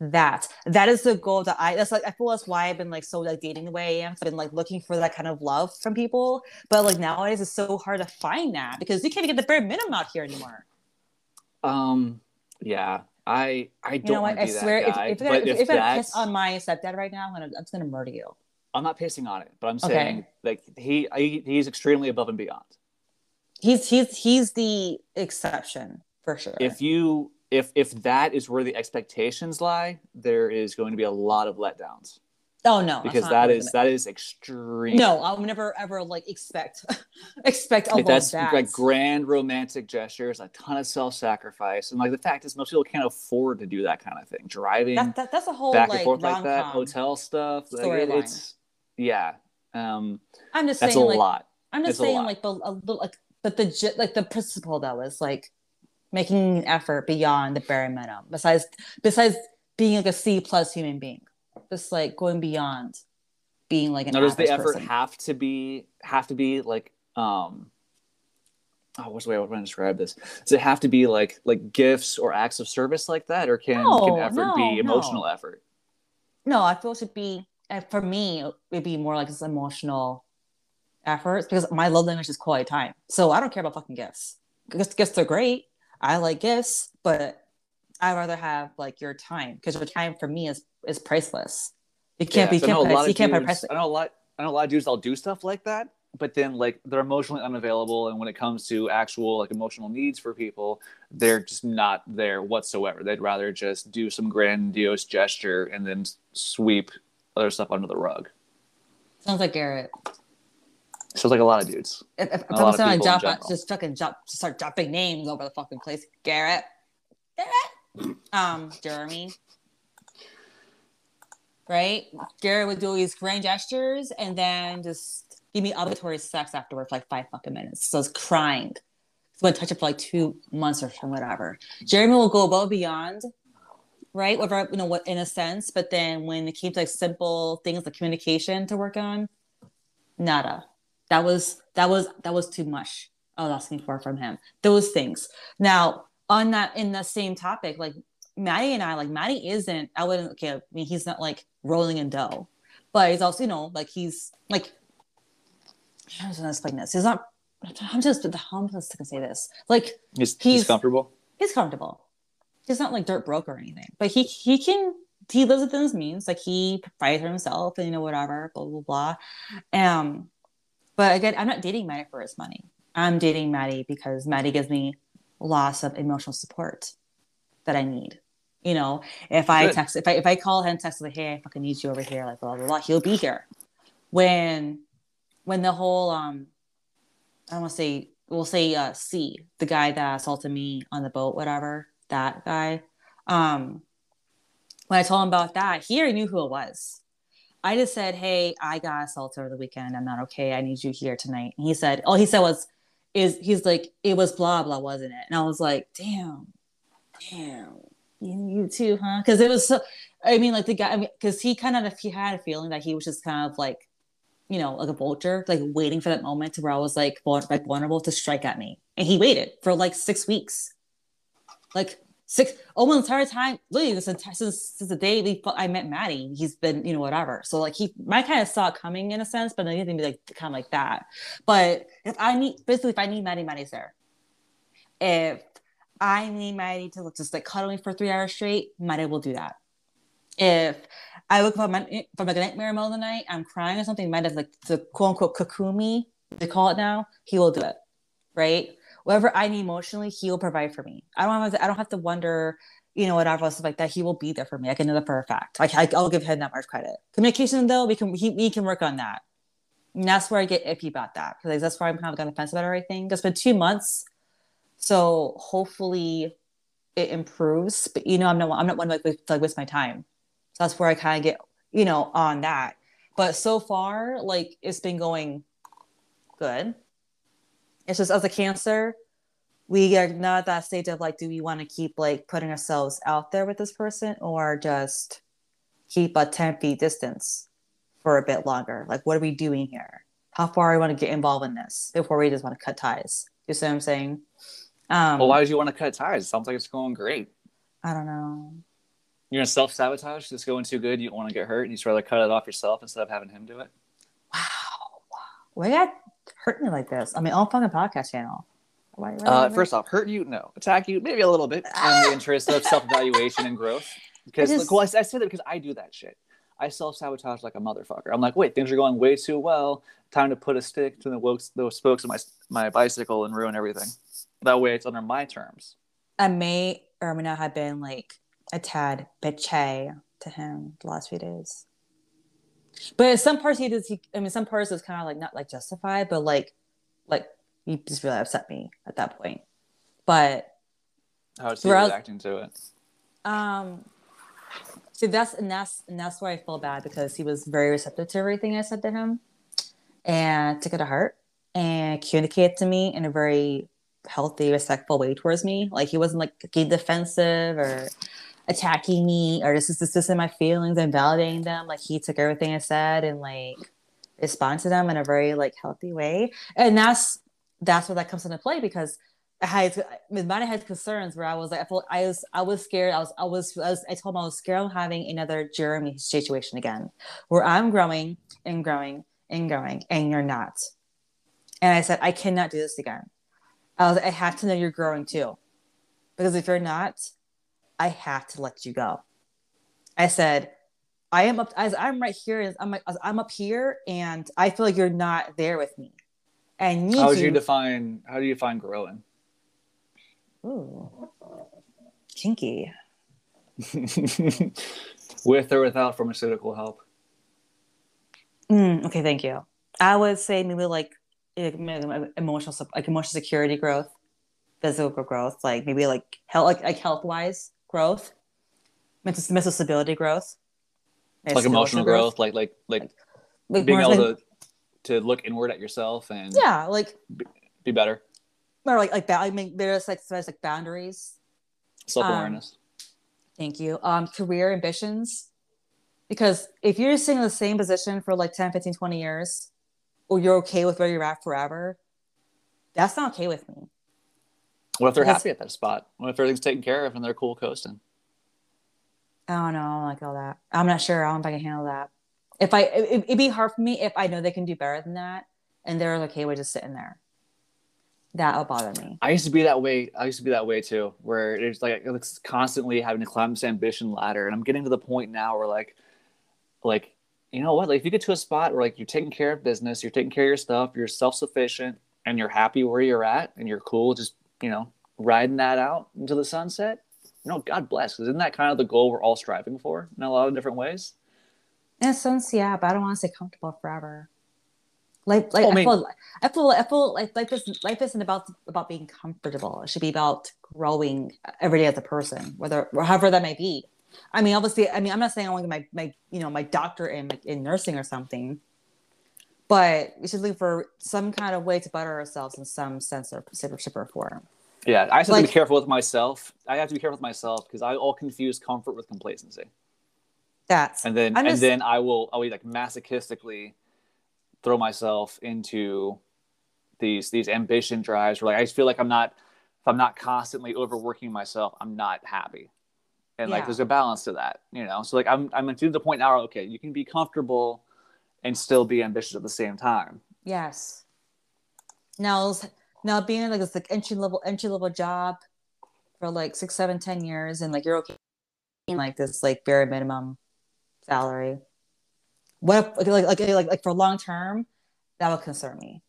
that. That is the goal that I, that's like, I feel that's why I've been like so like dating the way I am. I've been like looking for that kind of love from people. But like nowadays it's so hard to find that because you can't even get the bare minimum out here anymore. Um, yeah. I I don't you know what? I swear, if, if, if, if, if I piss on my stepdad right now, I'm gonna, I'm just gonna murder you. I'm not pissing on it, but I'm saying okay. like he, he he's extremely above and beyond. He's he's he's the exception for sure. If you if if that is where the expectations lie, there is going to be a lot of letdowns. Oh no, because that is that is extreme. No, I'll never ever like expect expect like that's that. like grand romantic gestures, a ton of self sacrifice, and like the fact is most people can't afford to do that kind of thing. Driving that, that, that's a whole back like, and forth like that, hotel stuff. Like, it's yeah. Um, I'm just that's saying, a like, lot. I'm just it's saying, like, but a little, like, but the like the principle though is like making an effort beyond the bare minimum. Besides, besides being like a C plus human being, just like going beyond being like an. Now, does the effort person. have to be have to be like um? Oh, what's the way I want to describe this? Does it have to be like like gifts or acts of service like that, or can no, can effort no, be emotional no. effort? No, I feel it should be for me, it'd be more like this emotional efforts because my love language is quality time. So I don't care about fucking gifts. Gifts, gifts are great. I like gifts, but I'd rather have like your time because your time for me is is priceless. You can't yeah, be. You can't, you can't dudes, price. I know a lot. I know a lot of dudes. I'll do stuff like that, but then like they're emotionally unavailable, and when it comes to actual like emotional needs for people, they're just not there whatsoever. They'd rather just do some grandiose gesture and then sweep other stuff under the rug. Sounds like Garrett. Sounds like a lot of dudes. If, if, I'm saying drop, just fucking drop, just start dropping names over the fucking place. Garrett, Garrett, um, Jeremy, right? Garrett would do these grand gestures and then just give me auditory sex afterwards, for like five fucking minutes. So I was crying. So I touch it for like two months or whatever. Jeremy will go above beyond right? Whatever, you know, what in a sense, but then when it came to like simple things like communication to work on, nada. That was that was that was too much. I was asking for from him. Those things. Now, on that in the same topic, like Maddie and I, like Maddie isn't, I wouldn't okay, I mean he's not like rolling in dough, but he's also, you know, like he's like I was gonna explain this. He's not I'm just the humblest to say this. Like he's, he's, he's comfortable. He's comfortable he's not like dirt broke or anything, but he he can he lives within his means. Like he provides for himself and you know whatever, blah blah blah. Um, but again, I'm not dating Maddie for his money. I'm dating Maddie because Maddie gives me lots of emotional support that I need. You know, if I Good. text, if I if I call him, text like, "Hey, I fucking need you over here," like blah blah blah, he'll be here. When when the whole um, I don't want to say we'll say uh C, the guy that assaulted me on the boat, whatever that guy. Um, when I told him about that, he already knew who it was. I just said, "Hey, I got assaulted over the weekend. I'm not okay. I need you here tonight." And he said, "All he said was, is he's like, it was blah blah, wasn't it?" And I was like, "Damn, damn, you, too, huh?" Because it was so. I mean, like the guy. I mean, because he kind of he had a feeling that he was just kind of like, you know, like a vulture, like waiting for that moment to where I was like, like vulnerable to strike at me, and he waited for like six weeks like six oh, almost the entire time, literally this entire since, since the day we I met Maddie, he's been you know whatever. So like he might kind of saw it coming in a sense, but then he didn't be like kind of like that. But if I need basically if I need Maddie, Maddie's there. If I need Maddie to just like cuddle me for three hours straight, Maddie will do that. If I wake up from, like a nightmare in the middle of the night, I'm crying or something, Maddie like the quote unquote cocoon me, they call it now, he will do it. Right whatever I need emotionally, he will provide for me. I don't have to, I don't have to wonder, you know, whatever stuff like that. He will be there for me. I can know that for a fact. Like I, I'll give him that much credit. Communication though, we can he, we can work on that. And that's where I get iffy about that because that's where I'm kind of on the about everything. It's been two months, so hopefully it improves. But you know, I'm not I'm not one like, like waste my time. So that's where I kind of get you know on that. But so far, like it's been going good it's just as a cancer, we are not at that stage of like, do we want to keep like putting ourselves out there with this person or just keep a 10 feet distance for a bit longer? Like, what are we doing here? How far do we want to get involved in this before we just want to cut ties? You see what I'm saying? Um, well, why would you want to cut ties? Sounds like it's going great. I don't know. You're gonna self sabotage. It's going too good. You don't want to get hurt. And you'd rather cut it off yourself instead of having him do it. Wow. We got hurt me like this my own fucking a podcast channel? Why, why, uh, first off, hurt you? No. Attack you? Maybe a little bit in the interest of self evaluation and growth. Because I, just, well, I, I say that because I do that shit. I self sabotage like a motherfucker. I'm like, wait, things are going way too well. Time to put a stick to the spokes, those spokes of my my bicycle and ruin everything. That way, it's under my terms. I may or may not have been like a tad bitchy to him the last few days. But some parts he does. He, I mean, some parts is kind of like not like justified, but like, like he just really upset me at that point. But how is he reacting to it? Um, see, that's and that's and that's why I feel bad because he was very receptive to everything I said to him, and took it to heart and communicated to me in a very healthy, respectful way towards me. Like he wasn't like getting defensive or attacking me or this is this is my feelings and validating them. Like he took everything I said and like respond to them in a very like healthy way. And that's that's where that comes into play because I had I had concerns where I was like I felt I was I was scared. I was I was I, was, I told him I was scared of having another Jeremy situation again, where I'm growing and growing and growing and you're not. And I said I cannot do this again. I was I have to know you're growing too, because if you're not, I have to let you go. I said, I am up as I'm right here. I'm like, I'm up here, and I feel like you're not there with me. And how would you define? How do you define growing? Ooh, kinky. with or without pharmaceutical help. Mm, okay, thank you. I would say maybe like emotional, like emotional security growth, physical growth, like maybe like health, like, like health wise growth, mental, mental stability growth, like emotional growth, growth, like like like, like being able like, to to look inward at yourself and yeah, like be, be better. Or like like I mean, there's like there's like boundaries, self awareness. Um, thank you. Um, career ambitions, because if you're sitting in the same position for like 10, 15, 20 years, or you're okay with where you're at forever, that's not okay with me. What if they're happy at that spot? What if everything's taken care of and they're cool coasting? I don't know. I don't like all that. I'm not sure. I don't know if I can handle that. If I, it, would be hard for me if I know they can do better than that, and they're okay with just sitting there. That would bother me. I used to be that way. I used to be that way too, where it's like it's constantly having to climb this ambition ladder, and I'm getting to the point now where like, like you know what? Like if you get to a spot where like you're taking care of business, you're taking care of your stuff, you're self sufficient, and you're happy where you're at, and you're cool just you know, riding that out into the sunset, you know, God bless. Because isn't that kind of the goal we're all striving for in a lot of different ways? In a sense, yeah, but I don't want to stay comfortable forever. Like, like well, I, feel, I feel, I feel like like this. Life isn't about about being comfortable. It should be about growing every day as a person, whether however that may be. I mean, obviously, I mean, I'm not saying I want to get my my you know my doctor in in nursing or something, but we should look for some kind of way to better ourselves in some sense or shape or form. Yeah, I have like, to be careful with myself. I have to be careful with myself because I all confuse comfort with complacency. That's and then just, and then I will I'll be like masochistically throw myself into these these ambition drives where like I just feel like I'm not if I'm not constantly overworking myself, I'm not happy. And like there's a balance to that, you know. So like I'm I'm to the point now where okay, you can be comfortable and still be ambitious at the same time. Yes. Now, now being like this like entry level entry level job for like six, seven, ten years, and like you're okay, in, like this like bare minimum salary. What if, like like like like for long term, that would concern me,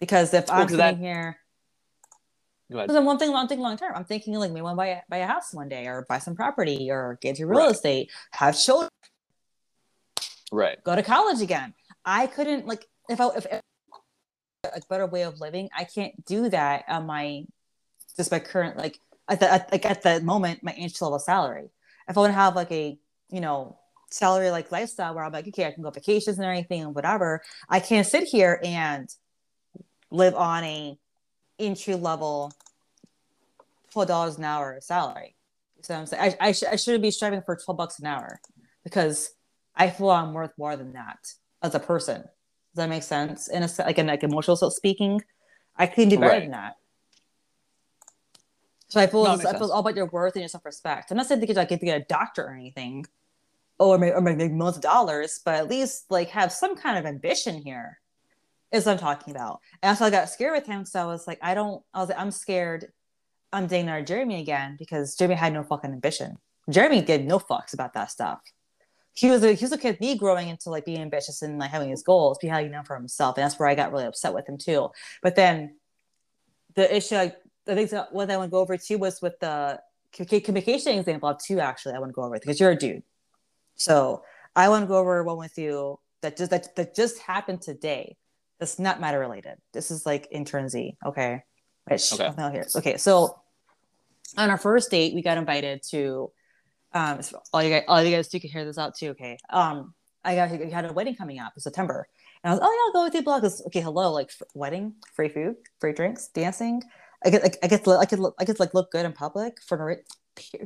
because if I'm sitting that- here, because I'm one thing, one thing long term, I'm thinking like maybe want to buy a, buy a house one day, or buy some property, or get into real Right. estate, have children. Right. go to college again. I couldn't like if I if, if a better way of living, I can't do that on my just my current like at the at, like at the moment my entry level salary. If I want to have like a you know salary like lifestyle where I'm like okay I can go vacations and everything and whatever, I can't sit here and live on a entry level twelve dollars an hour salary. So I'm saying I I, sh- I shouldn't be striving for twelve bucks an hour because I feel I'm worth more than that as a person. Does that make sense? In a like in like emotional self speaking, I can do better Right. than that. So I feel it's- I feel all about your worth and your self respect. I'm not saying that I get to get a doctor or anything, or make, or make millions of dollars, but at least like have some kind of ambition here. Is what I'm talking about. And so I got scared with him. So I was like, I don't. I was like, I'm scared. I'm dating our Jeremy again because Jeremy had no fucking ambition. Jeremy did no fucks about that stuff he was a he was a kid me growing into like being ambitious and like having his goals, be having them for himself, and that's where I got really upset with him too. But then the issue I, I think that what I want to go over too was with the communication example. Have two actually I want to go over because you're a dude, so I want to go over one with you that just that, that just happened today. That's not Maddie related. This is like intrinsic. Okay, which Okay. okay. here. Okay, so on our first date, we got invited to um so all you guys all you guys you can hear this out too okay? Um i got we had a wedding coming up in september. And i was oh yeah i'll go with you blog okay hello like f- wedding free food free drinks dancing. I get like i get i could i could like look good in public for no re-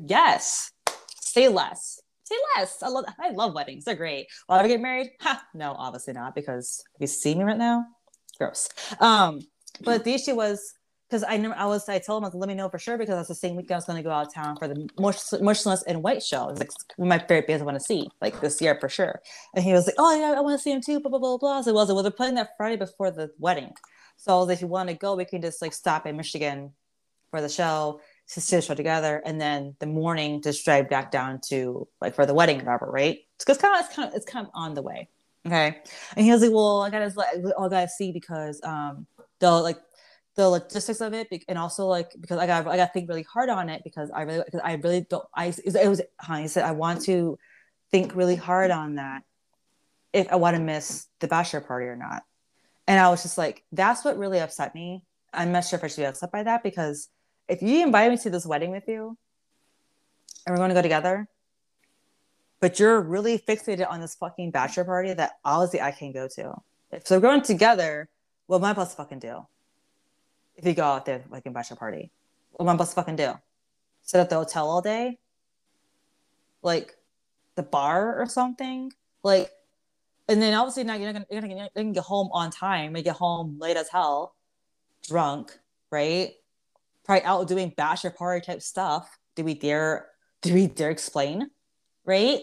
yes say less say less. I love i love weddings they're great. Will i ever get married? Ha no obviously not because if you see me right now gross. Um but the issue was because I never, I was, I told him, was, let me know for sure because that's the same week I was going to go out of town for the Motion- Motionless In White show. It's like my favorite bands I want to see, like this year for sure. And he was like, oh yeah, I want to see him too, blah blah blah blah. So I was like, well, they're playing that Friday before the wedding, so like, if you want to go, we can just like stop in Michigan for the show, to see the show together, and then the morning just drive back down to like for the wedding, whatever, right? Because kind of, it's kind of, it's kind of on the way. Okay, and he was like, well, I gotta, like, I gotta see because um, they'll like the logistics of it and also like because I got I got to think really hard on it because I really because I really don't I it was he said I want to think really hard on that if I want to miss the bachelor party or not. And I was just like that's what really upset me. I'm not sure if I should be upset by that because if you invite me to this wedding with you and we're going to go together but you're really fixated on this fucking bachelor party that obviously I can't go to. If so we're going together what am I supposed to fucking do if you go out there like a bachelor party. What am I supposed to fucking do? Sit at the hotel all day? Like the bar or something? Like and then obviously now you're not gonna you're not gonna, you're gonna get home on time. You get home late as hell, drunk, right? Probably out doing bachelor party type stuff. Do we dare do we dare explain? Right?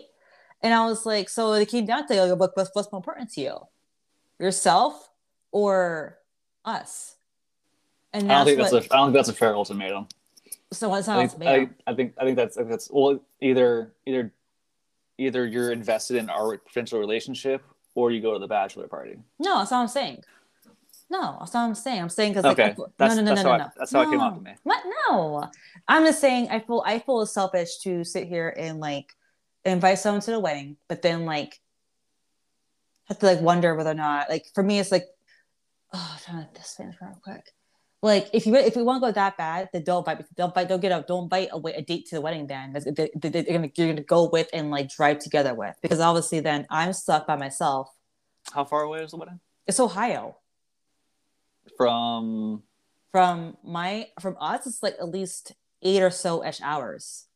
And I was like, so it came down to like, what- what's, what's more important to you? Yourself or us? And I don't think what, that's a I don't think that's a fair ultimatum. so what's I not think, I, I think I think that's I think that's well either either either you're invested in our potential relationship or you go to the bachelor party. No, that's what I'm saying. No, that's what I'm saying. I'm saying because like, Okay, I that's- no, no, no, that's no, how no, I- no. that's how it came no. out to me. What? No, I'm just saying. I feel I feel selfish to sit here and like invite someone to the wedding, but then like have to like wonder whether or not like for me it's like oh, I'm trying to this thing real quick. Like if you if we want to go that bad, then don't bite. Don't bite. Don't get a don't bite away a date to the wedding. Then they, they, they're gonna you're gonna go with and like drive together with because obviously then I'm stuck by myself. How far away is the wedding? It's Ohio. From from my from us it's like at least eight or so ish hours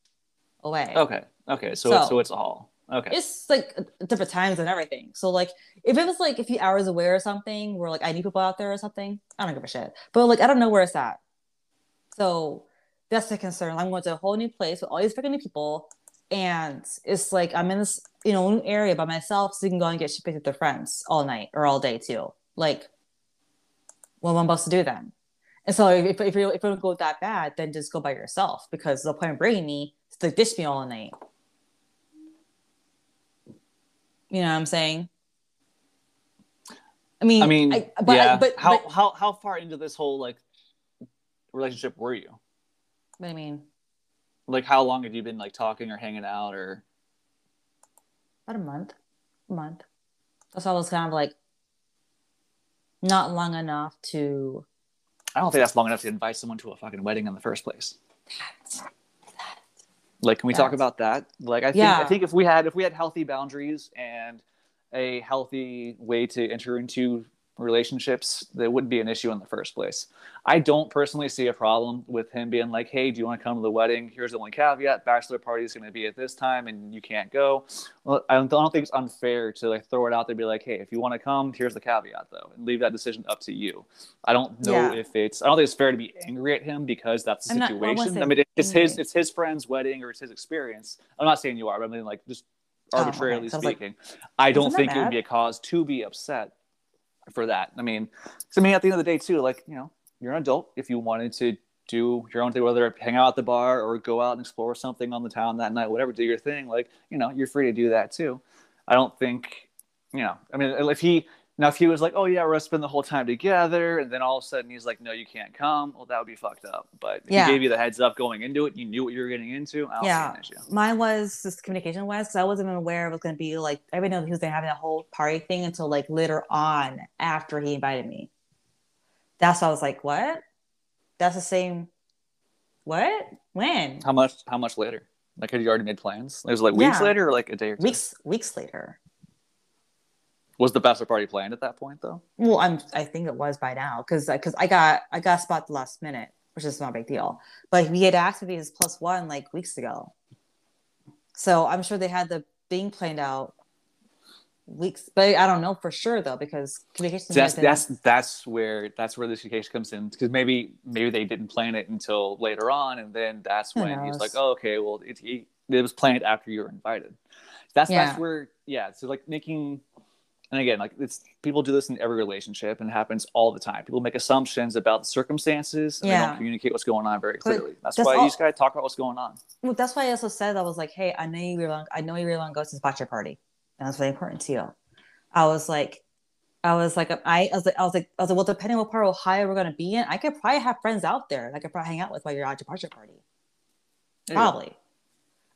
away okay, okay, so So- it's, so it's a haul. Okay, it's like different times and everything so like if it was like a few hours away or something where like i need people out there or something i don't give a shit but like i don't know where it's at So that's the concern. I'm going to a whole new place with all these freaking new people, and it's like I'm in this you know new area by myself, so you can go and get shit with their friends all night or all day too. Like, what am I supposed to do then? And so if if you if it go that bad, then just go by yourself because the point of bringing me is to dish me all night. You know what I'm saying? I mean, I mean, I, but, yeah. but, how but, how how far into this whole like relationship were you? but I mean, Like, how long had you been like talking or hanging out or? about a month, a month. That's I was kind of like, not long enough to. I don't think that's long enough to invite someone to a fucking wedding in the first place. Like, can we talk about that? Like, I think Yeah. I think if we had if we had healthy boundaries and a healthy way to enter into relationships, that wouldn't be an issue in the first place. I don't personally see a problem with him being like, "Hey, do you want to come to the wedding? Here's the only caveat: bachelor party is going to be at this time, and you can't go." Well, I don't, I don't think it's unfair to like throw it out there, and be like, "Hey, if you want to come, here's the caveat, though," and leave that decision up to you. I don't know Yeah. if it's. I don't think it's fair to be angry at him because that's the I'm not- I situation. Mean, it's his it's his friend's wedding or it's his experience. I'm not saying you are, but I mean like just Oh, okay. arbitrarily I like, speaking. I don't think it would be a cause to be upset for that. I mean, I mean, at the end of the day, too, like you know, you're an adult. If you wanted to do your own thing, whether hang out at the bar or go out and explore something on the town that night, whatever, do your thing. Like you know, you're free to do that too. I don't think, you know, I mean, if he now if he was like, oh yeah, we're gonna spend the whole time together, and then all of a sudden he's like, no, you can't come. Well, that would be fucked up. But Yeah. he gave you the heads up going into it, you knew what you were getting into. I don't Yeah. see an issue. Mine was just communication wise because I wasn't even aware it was going to be like, I didn't know he was going to have that whole party thing until like later on after he invited me. That's why I was like, what? That's the same. What? When? How much? How much later? Like, had you already made plans? It was like weeks Yeah. later, or like a day or two. Weeks, weeks later. Was the bachelor party planned at that point, though? Well, I'm. I think it was by now because because I got I got a spot the last minute, which is not a big deal. But he had asked be his plus one like weeks ago, so I'm sure they had the being planned out weeks. But I don't know for sure though because communication. That's been- that's that's where that's where this case comes in because maybe maybe they didn't plan it until later on, and then that's Who when he's like, oh, okay, well, it, it, it was planned after you were invited. That's Yeah. that's where yeah. So like making. And again, like it's people do this in every relationship, and it happens all the time. People make assumptions about the circumstances, and they don't communicate what's going on very clearly. That's, that's why all- you just gotta talk about what's going on. Well, that's why I also said I was like, hey, I know you really want, I know you really want to go to this bachelor party. And that's really important to you. I was like, I was like, um, I, I was like, I was like, I was like, well, depending on what part of Ohio we're gonna be in, I could probably have friends out there that I could probably hang out with while you're at your bachelor party. Probably.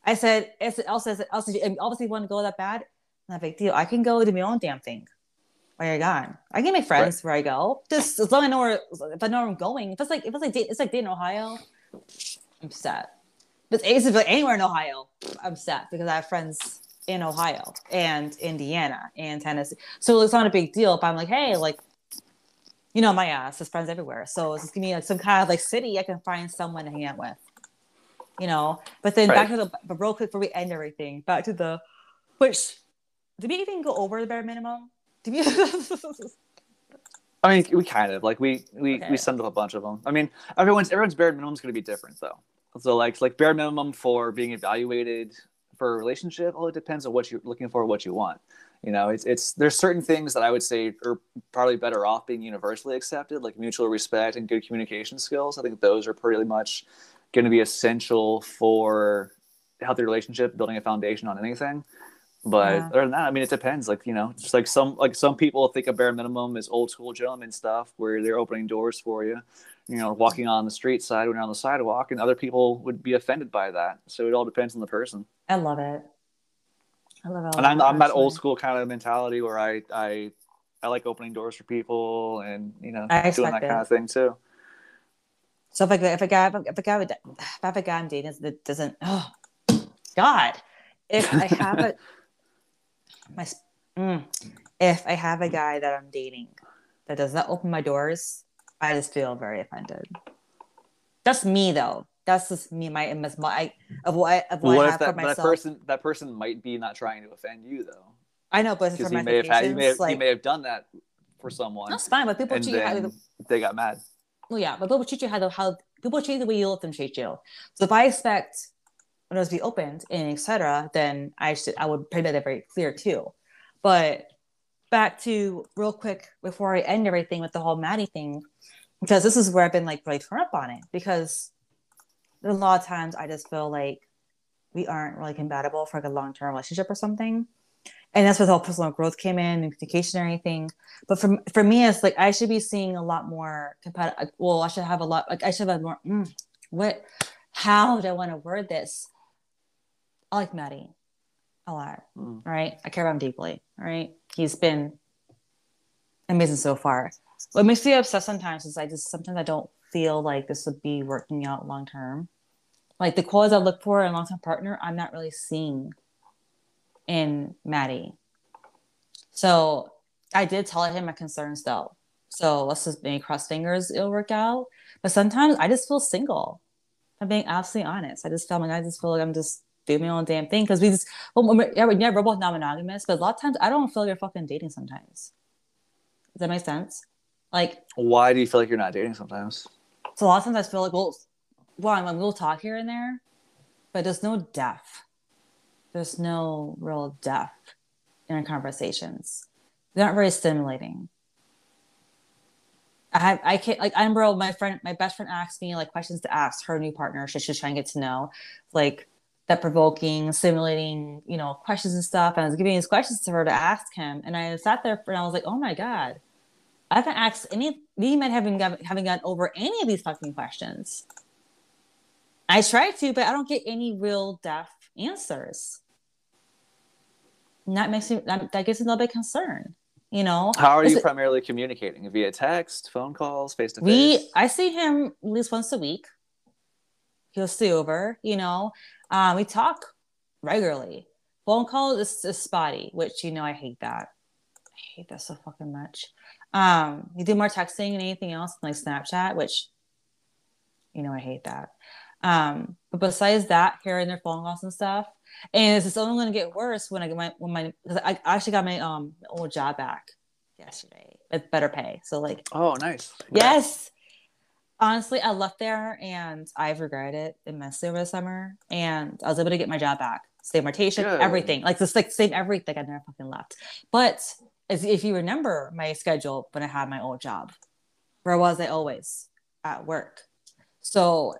I said, I said, also, I said, also, obviously, you want to go that bad, not a big deal. I can go do my own damn thing while you're gone. I can make friends where I go. Just as long as I know where, if I know where I'm going. If it's like, if it's like, it's like dating Ohio, I'm set. But it's like anywhere in Ohio, I'm set because I have friends in Ohio and Indiana and Tennessee. So it's not a big deal if I'm like, hey, like, you know, my ass has friends everywhere. So it's just give me like some kind of like city I can find someone to hang out with. You know, but then back to the but real quick before we end everything, back to the which did we even go over the bare minimum? Did we I mean, we kind of like we we Okay. we summed up a bunch of them. I mean, everyone's everyone's bare minimum is going to be different though. So like like bare minimum for being evaluated for a relationship, well, it depends on what you're looking for, what you want. You know, it's it's there's certain things that I would say are probably better off being universally accepted, like mutual respect and good communication skills. I think those are pretty much going to be essential for healthy relationship, building a foundation on anything. But Yeah. other than that, I mean, it depends. Like you know, just like some like some people think a bare minimum is old school gentleman stuff, where they're opening doors for you, you know, walking on the street side when you're on the sidewalk, and other people would be offended by that. So it all depends on the person. I love it. I love it. And I'm I'm that old school kind of mentality where I I I like opening doors for people and you know I doing that expect kind of thing too. So if a, if a guy if a guy would, if I have a guy I'm dating that doesn't oh God if I have a my mm, if I have a guy that I'm dating that does not open my doors, I just feel very offended. That's me though. That's just me. My my I, of what I, of what, what I have that, for that person that person might be not trying to offend you though? I know, but for he may have had he may have, like, he may have done that for someone that's fine. But people treat you how then they got mad. well, yeah, but people treat you how the how people treat you the way you let them treat you. So if I expect windows to be opened and etc., then I should I would make that very clear too. But back to real quick before I end everything with the whole Maddie thing, because this is where I've been like really torn up on it because a lot of times I just feel like we aren't really compatible for like a long term relationship or something. And that's where the whole personal growth came in and communication or anything. But for for me, it's like I should be seeing a lot more compatible. Well, I should have a lot. Like I should have more. Mm, what? How do I want to word this? I like Maddie a lot. Mm. Right, I care about him deeply. Right, he's been amazing so far. What makes me upset sometimes is I just sometimes I don't feel like this would be working out long term. Like the qualities I look for in a long term partner, I'm not really seeing in Maddie. So I did tell him my concerns though. So let's just maybe cross fingers it'll work out. But sometimes I just feel single. I'm being absolutely honest. I just feel like I just feel like I'm just doing my own damn thing because we just well, we're, yeah, we're both non-monogamous, but a lot of times I don't feel like you're fucking dating sometimes. Does that make sense? Like, why do you feel like you're not dating sometimes? So a lot of times I feel like, well, well, I'm, we'll talk here and there, but there's no depth. There's no real depth in our conversations. They're not very stimulating. I have, I can't like I'm bro. My friend, my best friend asked me like questions to ask her new partner. She should try and get to know, like that provoking, stimulating, you know, questions and stuff. And I was giving these questions to her to ask him, and I sat there for, and I was like, oh my god, I haven't asked any me men haven't got, haven't gotten over any of these fucking questions. I try to, but I don't get any real depth answers. And that makes me that, that gives me a little bit concern. You know, how are you it, primarily communicating via text, phone calls, face to face? We I see him at least once a week. He'll stay over. You know, um, we talk regularly. Phone calls is, is spotty, which you know I hate that. I hate that so fucking much. Um, you do more texting and anything else like Snapchat, which you know I hate that. Um, but besides that, hearing their phone calls and stuff, and it's only going to get worse when I get my when my because I actually got my um old job back yesterday with better pay. So like, oh, nice. Yes. Honestly, I left there and I've regretted it immensely over the summer. And I was able to get my job back, same rotation, Good. everything, like just like same everything. I never fucking left. But as if you remember my schedule when I had my old job, where was I always at work? So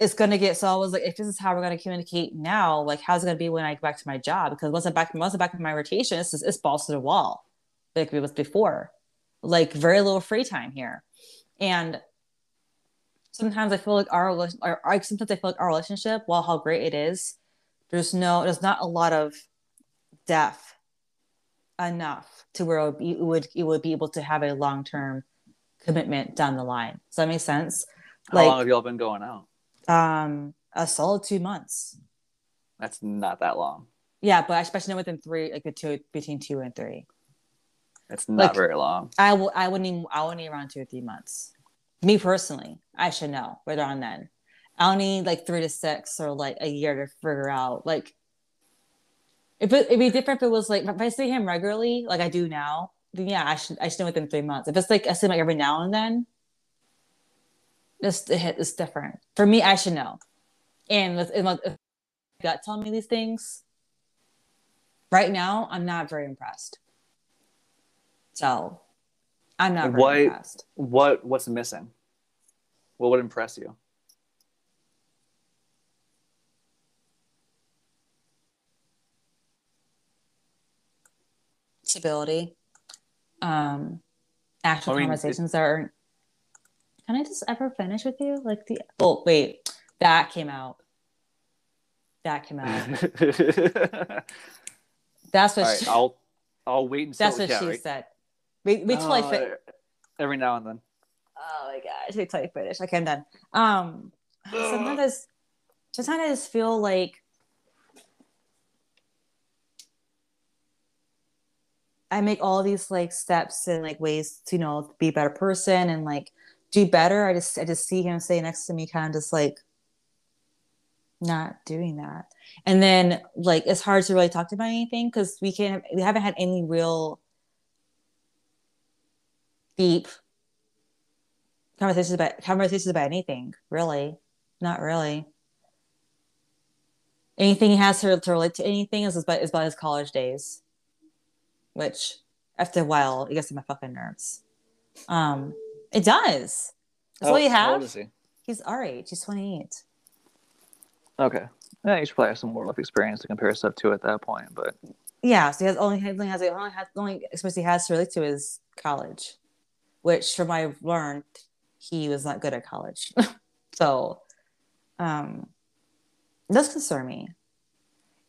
it's gonna get so I was like, if this is how we're gonna communicate now, like how's it gonna be when I go back to my job? Because once I'm back, once I'm back in my rotation, it's, it's balls to the wall, like it was before. Like very little free time here, and sometimes I feel like our, our, our sometimes I feel like our relationship, while how great it is, there's no, there's not a lot of depth enough to where it would be, it would, it would be able to have a long term commitment down the line. Does that make sense? How like, long have y'all been going out? Um, a solid two months. That's not that long. Yeah, but especially within three, like the two between two and three. That's not like, very long. I will. I wouldn't. Even, I wouldn't need around two or three months. Me personally, I should know they're on then. I'll need like three to six or like a year to figure out like if it, it'd be different if it was like if I see him regularly, like I do now, then yeah, I should I should know within three months. If it's like I see him like every now and then, it's it's different. For me, I should know. And with, with gut telling me these things, right now I'm not very impressed. So I'm not what, impressed. What what's missing? What would impress you? stability, um, actual I mean, conversations it, that are. Can I just ever finish with you? Like the oh wait, that came out. That came out. that's what. Right, she, I'll I'll wait until. That's what yeah, she right? said. Wait, wait till uh, I fit. Every now and then. Oh my gosh! Wait till I finish. Okay, I'm done. Um, sometimes, sometimes I just feel like I make all these like steps and like ways to you know be a better person and like do better. I just I just see him stay next to me, kind of just like not doing that. And then like it's hard to really talk about anything because we can't we haven't had any real deep conversations about conversations about anything, really. Not really. Anything he has to, to relate to anything is about, is about his college days, which after a while it gets to my fucking nerves. Um, it does. That's all you have. he? He's our age. He's twenty eight. Okay. Yeah, you should probably have some more life experience to compare stuff to at that point. But Yeah, so he has only he only has only has only experience he has to relate to is college, which from what I've learned, he was not good at college. so, um, does concern me.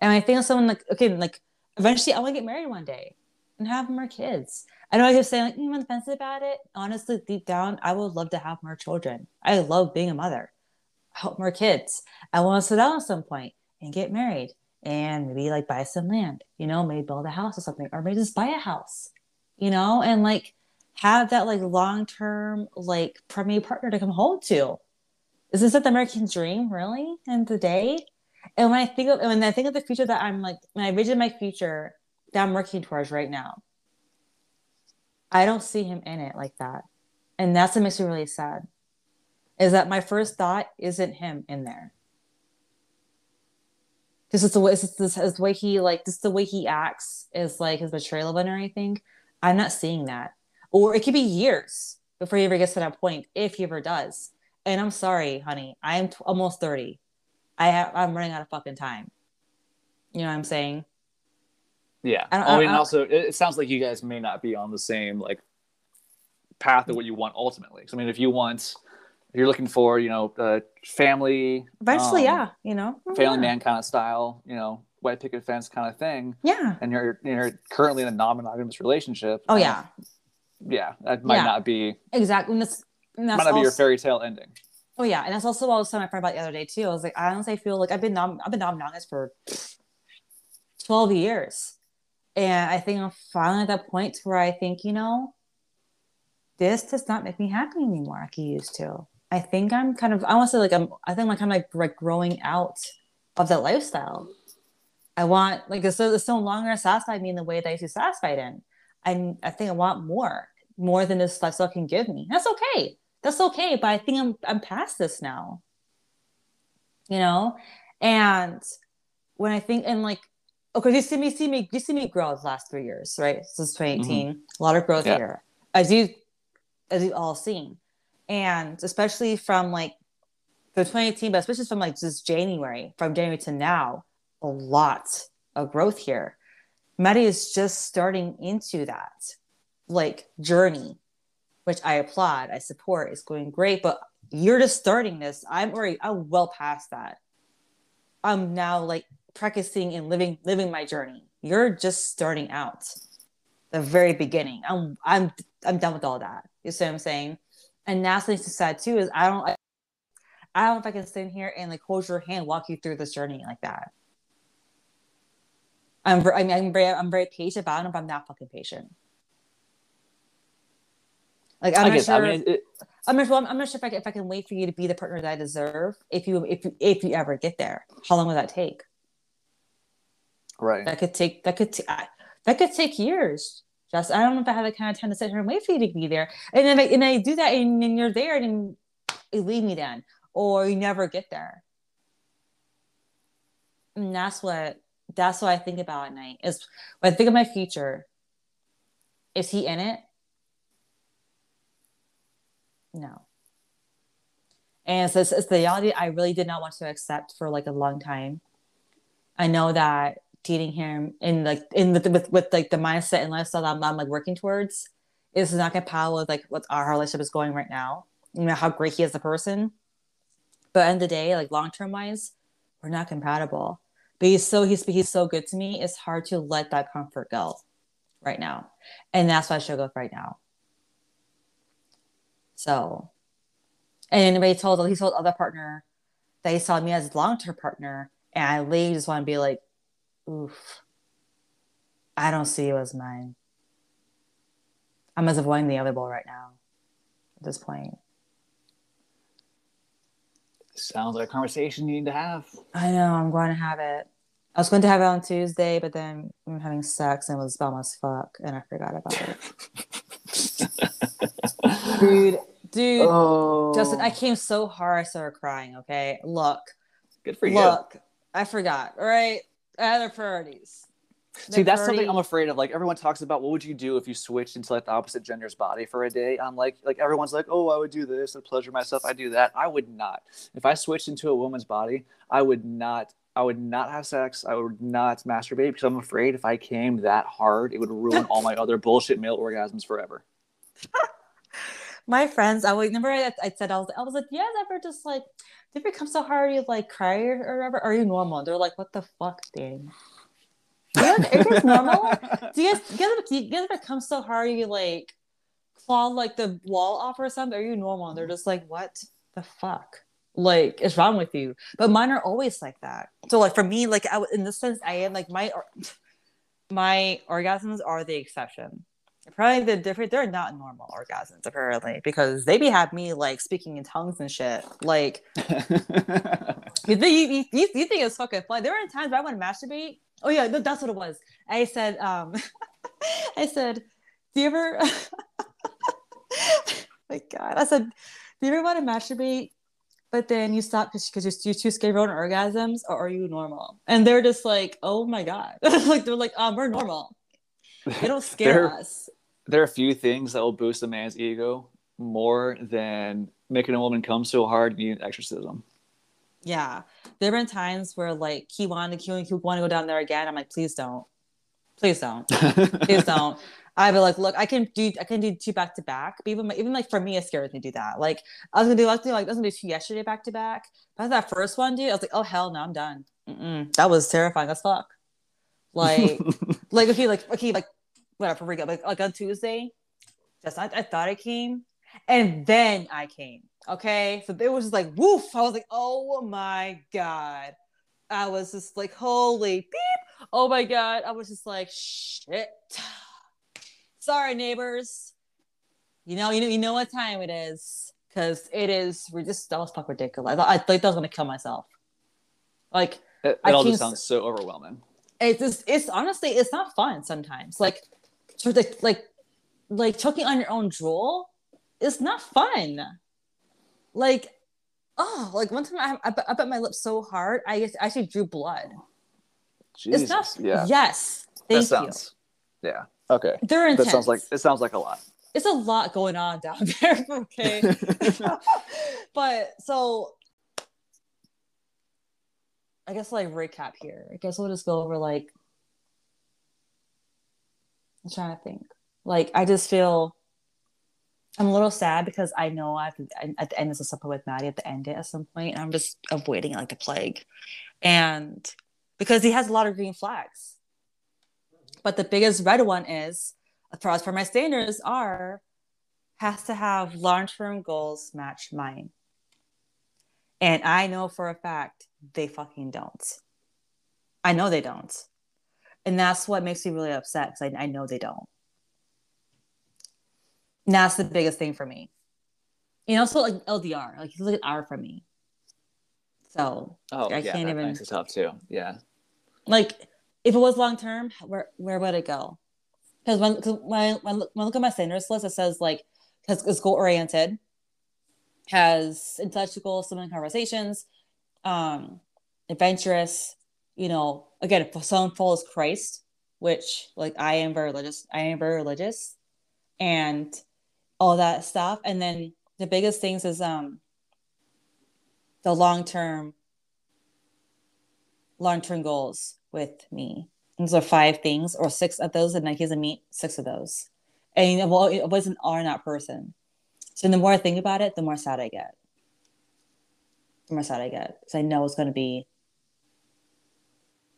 And I think of someone like okay, like eventually I want to get married one day and have more kids. I know I keep saying like mm, I'm defensive about it. Honestly, deep down, I would love to have more children. I love being a mother. Hope more kids. I want to sit down at some point and get married and maybe like buy some land, you know, maybe build a house or something, or maybe just buy a house, you know, and like have that like long term like primary partner to come home to. Is this the American dream, really? And the day? And when I think of when I think of the future that I'm like when I envision my future that I'm working towards right now, I don't see him in it like that. And that's what makes me really sad. Is that my first thought isn't him in there. This is the way this way he like this is the way he acts is like his betrayal of it or anything. I'm not seeing that. Or it could be years before he ever gets to that point, if he ever does. And I'm sorry, honey. I'm t- almost 30. I have I'm running out of fucking time. You know what I'm saying? yeah, I I, I- mean, I- also it, sounds like you guys may not be on the same like path of what you want ultimately. 'Cause, I mean, if you want, if you're looking for, you know, uh, family, Eventually, um, yeah. You know? family yeah. man kind of style, you know, white picket fence kind of thing, Yeah. and you're you're currently in a non-monogamous relationship. Oh yeah. Yeah, that might Yeah. not be Exactly. And that's, and that's might not be your fairy tale ending. Oh yeah, and that's also what I was telling my friend about the other day too. I was like, I honestly feel like I've been nom- I've been non-monogamous for twelve years, and I think I'm finally at that point where I think you know, this does not make me happy anymore like it used to. I think I'm kind of I want to say like I'm I think I'm kind of like, like growing out of that lifestyle. I want like it's, so, it's no longer satisfied me in the way that I used to satisfy it in. And I think I want more, more than this lifestyle can give me. That's okay. That's okay but i think i'm i'm past this now. You know? And when i think and like oh, okay you see me see me you see me grow the last three years right? Since mm-hmm. 2018 a lot of growth Yeah. here as you as you all seen. And especially from like the 2018 but especially from like just january from january to now a lot of growth here maddie is just starting into that like journey which I applaud, I support. It's going great, but you're just starting this. I'm already, I'm well past that. I'm now like practicing and living, living my journey. You're just starting out, the very beginning. I'm, I'm, I'm done with all that. You see what I'm saying? And that's what's sad too is I don't, I, I don't know if I can sit here and like hold your hand, walk you through this journey like that. I'm, I mean, I'm very, I'm very patient, but I don't know if I'm not fucking patient. Like I'm I not sure. I mean, it, I'm not, well, I'm not sure if I, can, if I can wait for you to be the partner that I deserve. If you if you if you ever get there, how long will that take? right. That could take that could t- I- that could take years. Just I don't know if I have the kind of time to sit here and wait for you to be there. And then I, and I do that, and then you're there, and you leave me then, or you never get there. And that's what that's what I think about at night. Is when I think of my future. Is he in it? No. And so it's, it's the reality I really did not want to accept for like a long time. I know that dating him in like in the, with with like the mindset and lifestyle that I'm, I'm like working towards is not gonna with like what our relationship is going right now. You know how great he is as a person, but end of the day, like long term wise, we're not compatible. But he's so he's he's so good to me. It's hard to let that comfort go right now, and that's why I struggle with right now. So, and anybody told he told other partner that he saw me as long term partner, and I literally just want to be like, oof, I don't see you as mine. I'm as avoiding the other ball right now at this point. Sounds like a conversation you need to have. I know, I'm going to have it. I was going to have it on Tuesday, but then we were having sex and it was bomb as fuck, and I forgot about it. Dude, dude. Oh. Justin, I came so hard, I started crying. Okay, look. Good for you. Look, I forgot. All right, I had other priorities. See, that's something I'm afraid of. Like everyone talks about, what would you do if you switched into like the opposite gender's body for a day? I'm like, like everyone's like, oh, I would do this, I pleasure myself, I do that. I would not. If I switched into a woman's body, I would not. I would not have sex. I would not masturbate because I'm afraid if I came that hard, it would ruin all my other bullshit male orgasms forever. my friends, I would remember I, I said I was I was like, yeah, ever just like, did it become so hard you like cry or whatever? Are you normal? They're like, what the fuck, Are you guys normal? Do you guys, do you guys, do you guys become so hard you like claw like the wall off or something? Are you normal? And they're just like, what the fuck? Like, is wrong with you? But mine are always like that. So like for me, like I, in this sense, I am like my my orgasms are the exception. Probably the different. They're not normal orgasms apparently because they be have me like speaking in tongues and shit. Like you, you, you, you think it's fucking fun. There were times I want to masturbate Oh yeah, that's what it was. I said, um, I said, do you ever? my God, I said, do you ever want to masturbate, but then you stop because you're, you're too scared of orgasms, or are you normal? And they're just like, oh my God, like they're like, um, we're normal. They don't scare there, us. There are a few things that will boost a man's ego more than making a woman come so hard you need exorcism. Yeah. There have been times where like he wanted he, he wanted to go down there again. I'm like, please don't. Please don't. please don't. I'd be like, look, I can do I can do two back to back. But even even like for me, it scares me to do that. Like I was gonna do like, I was gonna do two yesterday back to back. But that first one, dude, I was like, oh hell no, I'm done. Mm-mm. That was terrifying as fuck. Like, like okay, like okay, like whatever, we like like on Tuesday, just I, I thought I came, and then I came. Okay. So it was just like, woof. I was like, oh my God. I was just like, holy beep. Oh my God. I was just like, shit. Sorry, neighbors. You know, you know, you know what time it is. Cause it is we're just that was fucking ridiculous. I thought I thought I was gonna kill myself. Like it, it all just sounds so overwhelming. It's just it's honestly it's not fun sometimes. Like of like like choking on your own drool is not fun like oh like one time i, I, I bit my lips so hard i I actually drew blood. Jesus, it's not yeah. Yes thank that sounds, you yeah okay. They're intense. that sounds like it sounds like a lot. It's a lot going on down there okay? But so i guess like recap here. I guess we'll just go over like i'm trying to think. Like i just feel I'm a little sad because I know I've at the end of the supper with Maddie at the end at some point, and I'm just avoiding like the plague, and because he has a lot of green flags, but the biggest red one is, as far as for my standards, are has to have long term goals match mine, and I know for a fact they fucking don't. I know they don't, and that's what makes me really upset because I, I know they don't. And that's the biggest thing for me. And also like LDR, like he's like an hour from me. So oh, I yeah, can't even. Makes it tough too. Yeah. Like if it was long term, where where would it go? Because when cause when when, when I look at my standards list, it says like has is goal oriented, has intellectual similar conversations, um, adventurous. You know, again, if someone follows Christ, which like I am very religious, I am very religious, and all that stuff. And then the biggest things is um the long term long term goals with me. Those are five things or six of those and he doesn't meet six of those. And it was an r not person. So the more i think about it the more sad i get. The more sad i get because i know it's to be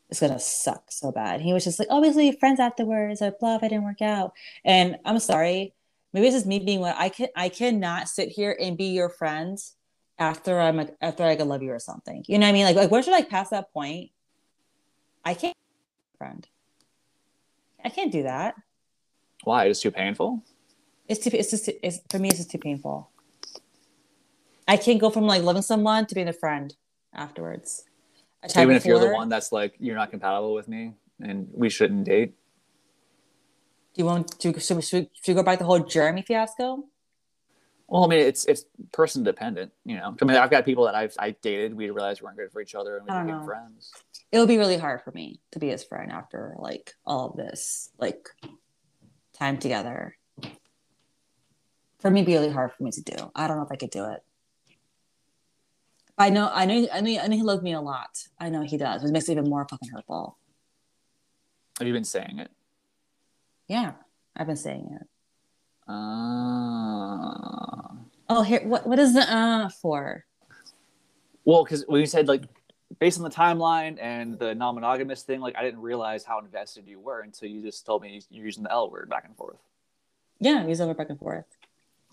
it's gonna suck so bad. He was just like, obviously friends afterwards." Blah, if I didn't work out, and I'm sorry maybe it's just me being what I can I cannot sit here and be your friend after I'm like after I can love you or something. You know what I mean? Like like once you're like past that point, I can't friend. I can't do that. Why? It's too painful. It's too. It's just. It's for me. It's just too painful. I can't go from like loving someone to being a friend afterwards. Even before, if you're the one that's like you're not compatible with me and we shouldn't date. Do you want to should we, should we go back to the whole Jeremy fiasco? Well, I mean, it's it's person dependent, you know. I mean, I've got people that I've I dated. We realized we weren't good for each other, and we became know. friends. It would be really hard for me to be his friend after like all of this, like time together. For me, it'd be really hard for me to do. I don't know if I could do it. I know, I know, I know, I know he loves me a lot. I know he does, which makes it even more fucking hurtful. Have you been saying it? Yeah, I've been saying it. Uh, Oh, here, what, what is the uh for? well, because when you said like based on the timeline and the non-monogamous thing, like I didn't realize how invested you were until you just told me you're using the L word back and forth. Yeah, he's over back and forth.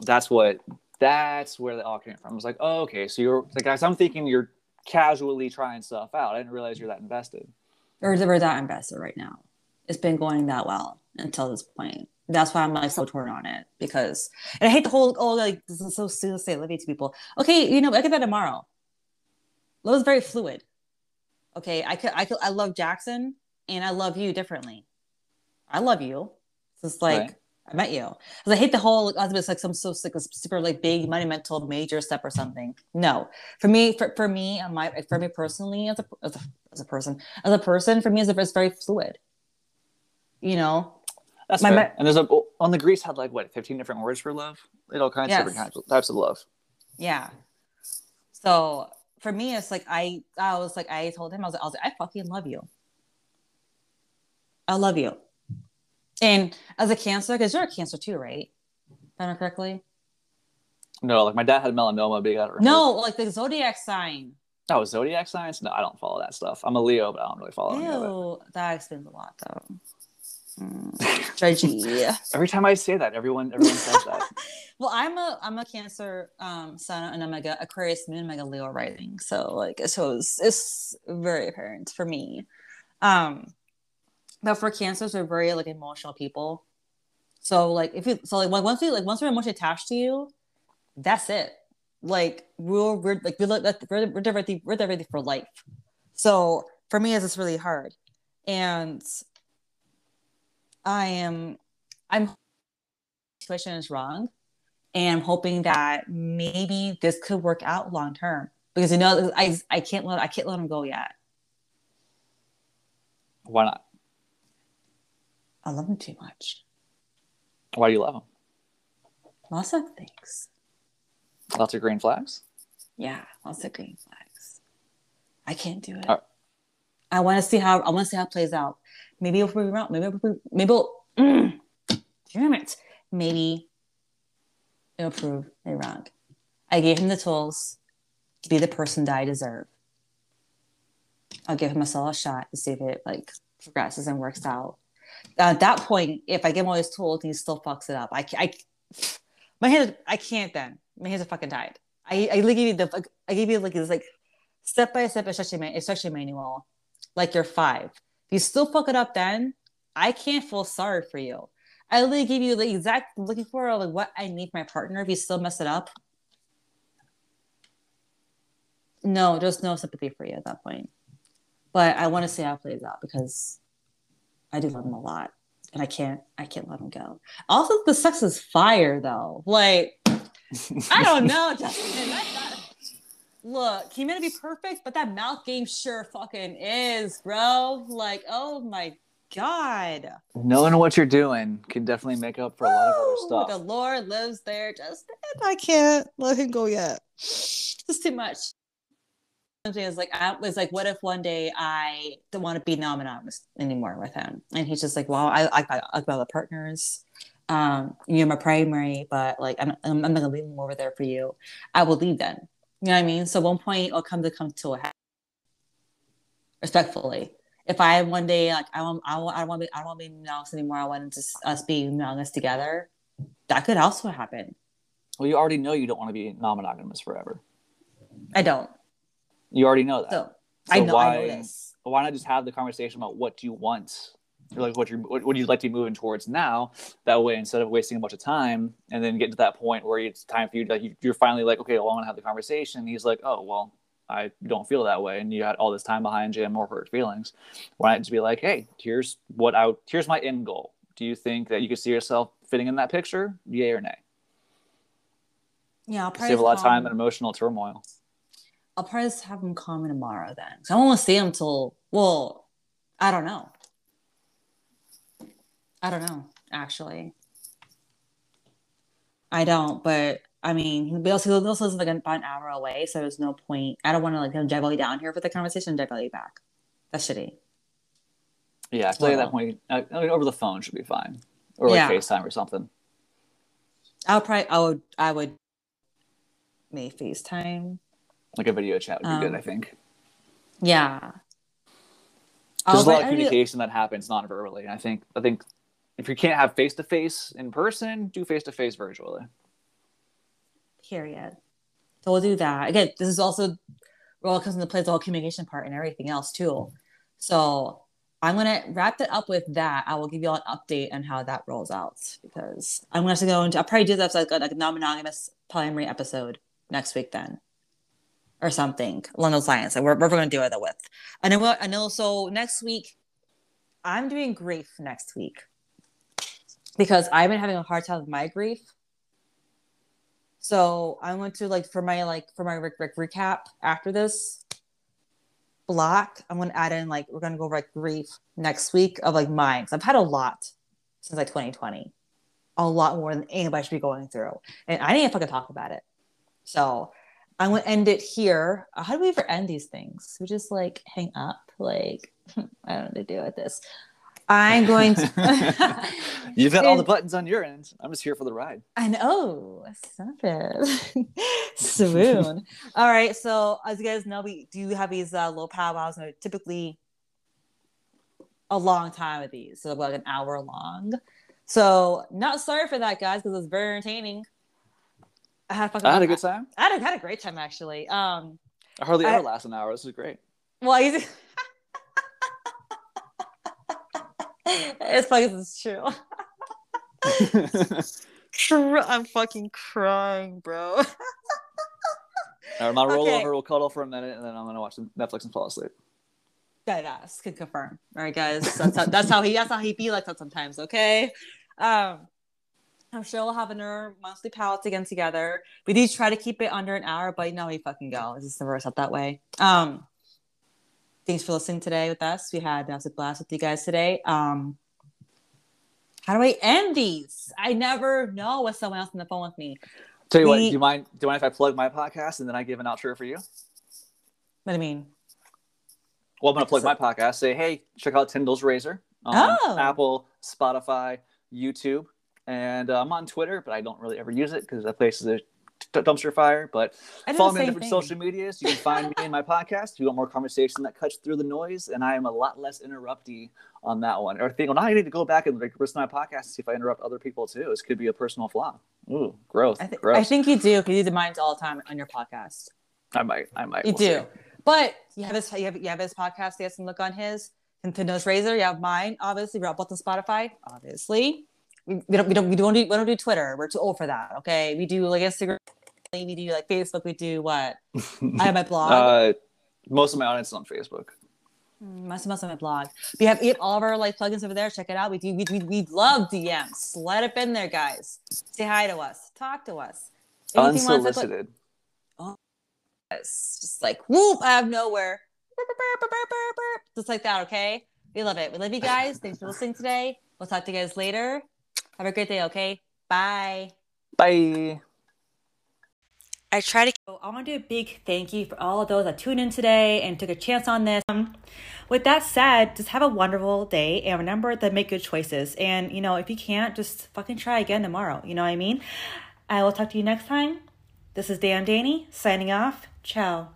That's what. That's where the all came from. I was like, oh, okay. So you're like, guys, I'm thinking you're casually trying stuff out. I didn't realize you're that invested. Or we're that invested right now. It's been going that well until this point. That's why I'm like so torn on it because and I hate the whole oh like this is so soon to say love you to people. Okay, you know I get that tomorrow. Love is very fluid. Okay, I could I could I love Jackson and I love you differently. I love you. It's just like Right. I met you. 'Cause I hate the whole like, oh, it's like some so like super like big monumental major step or something. No, for me, for, for me, and my for me personally as a as a, as a person as a person for me is it's very fluid. You know, That's My fair. and there's a on the Greece had like what 15 different words for love. Had all kinds Yes. of different kinds, types of love. yeah. So for me, it's like I I was like I told him I was like, I was like I fucking love you. I love you. And as a cancer, because you're a cancer too, right? If I remember correctly. No, like my dad had melanoma, but he got it removed. No, like the zodiac sign. Oh, zodiac signs? No, I don't follow that stuff. I'm a Leo, but I don't really follow it. Ew, that explains a lot, though. Mm, judgy. Every time I say that, everyone everyone says that. well, I'm a I'm a Cancer um sun and I'm like a Aquarius moon, I'm a Leo rising. So like so it's, it's very apparent for me. Um, but for Cancers, we're very like emotional people. So like if you so like once we like once we're emotionally attached to you, that's it. Like we're we're like we're like we're we're there, we're there for life. So for me, it's just really hard, and I am I'm situation is wrong, and I'm hoping that maybe this could work out long term because you know I I can't let I can't let him go yet. Why not? I love him too much. Why do you love him? Lots of things. Lots of green flags. Yeah, lots of green flags. I can't do it. Uh, I want to see how I want to see how it plays out. Maybe if we're wrong, maybe if we, maybe we'll, mm, damn it, maybe it'll prove me wrong. I gave him the tools to be the person that I deserve. I'll give him a shot to see if it like progresses and works out. At that point, if I give him all his tools and he still fucks it up, I, I my hands, I can't then. My hands are fucking tied. I, I give you the, I gave you like this like step by step instruction, instruction manual, like you're five. If you still fuck it up, then I can't feel sorry for you. I literally give you the exact looking for like what I need for my partner. If you still mess it up, no, there's no sympathy for you at that point. But I want to see how it plays out because I do love him a lot, and I can't, I can't let him go. Also, the sex is fire though. Like I don't know, Justin. Look, he may not be perfect, but that mouth game sure fucking is, bro. Like, oh my god. Knowing what you're doing can definitely make up for a lot of other stuff. The Lord lives there, Justin. I can't let him go yet. It's too much. It's like I was like, what if one day I don't want to be non-monogamous anymore with him? And he's just like, well, I I I like other partners. Um, you're my primary, but like I'm I'm, I'm not gonna leave him over there for you. I will leave then. You know what I mean? So one point it'll come to come to a head. Respectfully. If I one day like I want I want I don't want to be I don't want to be monogamous anymore. I want to just us be monogamous together. That could also happen. Well, you already know you don't want to be non-monogamous forever. I don't. You already know that. So, So I know why, I know this. Why not just have the conversation about what do you want, like what you what you'd you like to be moving towards now? That way, instead of wasting a bunch of time and then getting to that point where it's time for you to like you- you're finally like, okay, well, I want to have the conversation. He's like, oh, well, I don't feel that way, and you had all this time behind you and more hurt feelings. Why not just be like, hey, here's what I here's my end goal. Do you think that you could see yourself fitting in that picture? Yay or nay? Yeah, I'll probably Save a lot of time and emotional turmoil. I'll probably just have him call me tomorrow then. I won't see him till well, I don't know. I don't know, actually. I don't, but I mean, he also, also lives like about an hour away, so there's no point. I don't want to like the way down here for the conversation and drive all the way back. That's shitty. Yeah, I feel like at that point, I mean, over the phone should be fine, or like Yeah. FaceTime or something. I would probably, I would, I would, may FaceTime. Like a video chat would be good, Um, I think. Yeah. There's a lot of do- communication that happens non-verbally. And I think I think if you can't have face to face in person, do face to face virtually. Period. So we'll do that. Again, this is also well comes into play the whole communication part and everything else too. So I'm gonna wrap it up with that. I will give you all an update on how that rolls out because I'm gonna have to go into I'll probably do that as like a, like a non-monogamous polyamory episode next week then. Or something along those lines. Like we're, we're gonna do it with. And then what I know so next week I'm doing grief next week because I've been having a hard time with my grief. So I went to like for my like for my re- re- recap after this block. I'm gonna add in like we're gonna go over like grief next week of like mine. 'Cause I've had a lot since like 2020, a lot more than anybody should be going through, and I didn't fucking talk about it. So I'm gonna end it here. How do we ever end these things? We just like hang up. Like I don't know what to do with this. I'm going to. You've got all the buttons on your end. I'm just here for the ride. I know. Stop it. Swoon. All right. So as you guys know, we do have these uh, low powwows, and they're typically a long time with these, so like an hour long. So not sorry for that, guys, because it was very entertaining. I had, fucking, I had a good time. I had a, had a great time actually. Um, I hardly I- ever last an hour. This is great. well, he's. It's. 'cause It's true. Cr- I'm fucking crying, bro. I'm gonna roll Okay. over. We'll cuddle for a minute, and then I'm gonna watch some Netflix and fall asleep. Badass can confirm. All right, guys. That's how, that's how he that's how he be like that sometimes. Okay. Um, I'm sure we'll have another monthly palates again together. We did try to keep it under an hour, but you know we fucking go. It's just never works out that way. Um, thanks for listening today with us. We had a blast with you guys today. Um, how do I end these? I never know with someone else on the phone with me. Tell you what. Do you mind? Do you mind if I plug my podcast and then I give an outro for you? What do you mean? Well, I'm gonna plug So- my podcast. Say, hey, check out Tindel's Razor on Oh. Apple, Spotify, YouTube, and uh, I'm on Twitter, but I don't really ever use it because that place is a t- dumpster fire. But follow me on different thing. social medias. You can find me in my podcast. If you want more conversation that cuts through the noise, and I am a lot less interrupty on that one. Or think, well, now I need to go back and like listen to my podcast and see if I interrupt other people too. This could be a personal flaw. Ooh, growth. I, th- gross. I think you do because you do mine all the time on your podcast. I might. I might. You We'll do. see. But you have his you have, you have his podcast. Guys can look on his Nintendo's Razor. You have mine, obviously. We're both on Spotify, obviously. We, we don't we don't we don't do we don't do Twitter. We're too old for that. Okay. We do like Instagram. We do like Facebook. We do what? I have my blog. Uh, most of my audience is on Facebook. Must must have my blog. We have, we have all of our like plugins over there. Check it out. We do we, we, we love DMs. Let it in there, guys. Say hi to us. Talk to us. Anything you wanna talk about- Unsolicited. It's just like whoop out of nowhere. Just like that, okay? We love it. We love you guys. Thanks for listening today. We'll talk to you guys later. Have a great day, okay? Bye. Bye. I try to. I want to do a big thank you for all of those that tuned in today and took a chance on this. Um, with that said, just have a wonderful day and remember to make good choices. And, you know, if you can't, just fucking try again tomorrow. You know what I mean? I will talk to you next time. This is Dan Danny signing off. Ciao.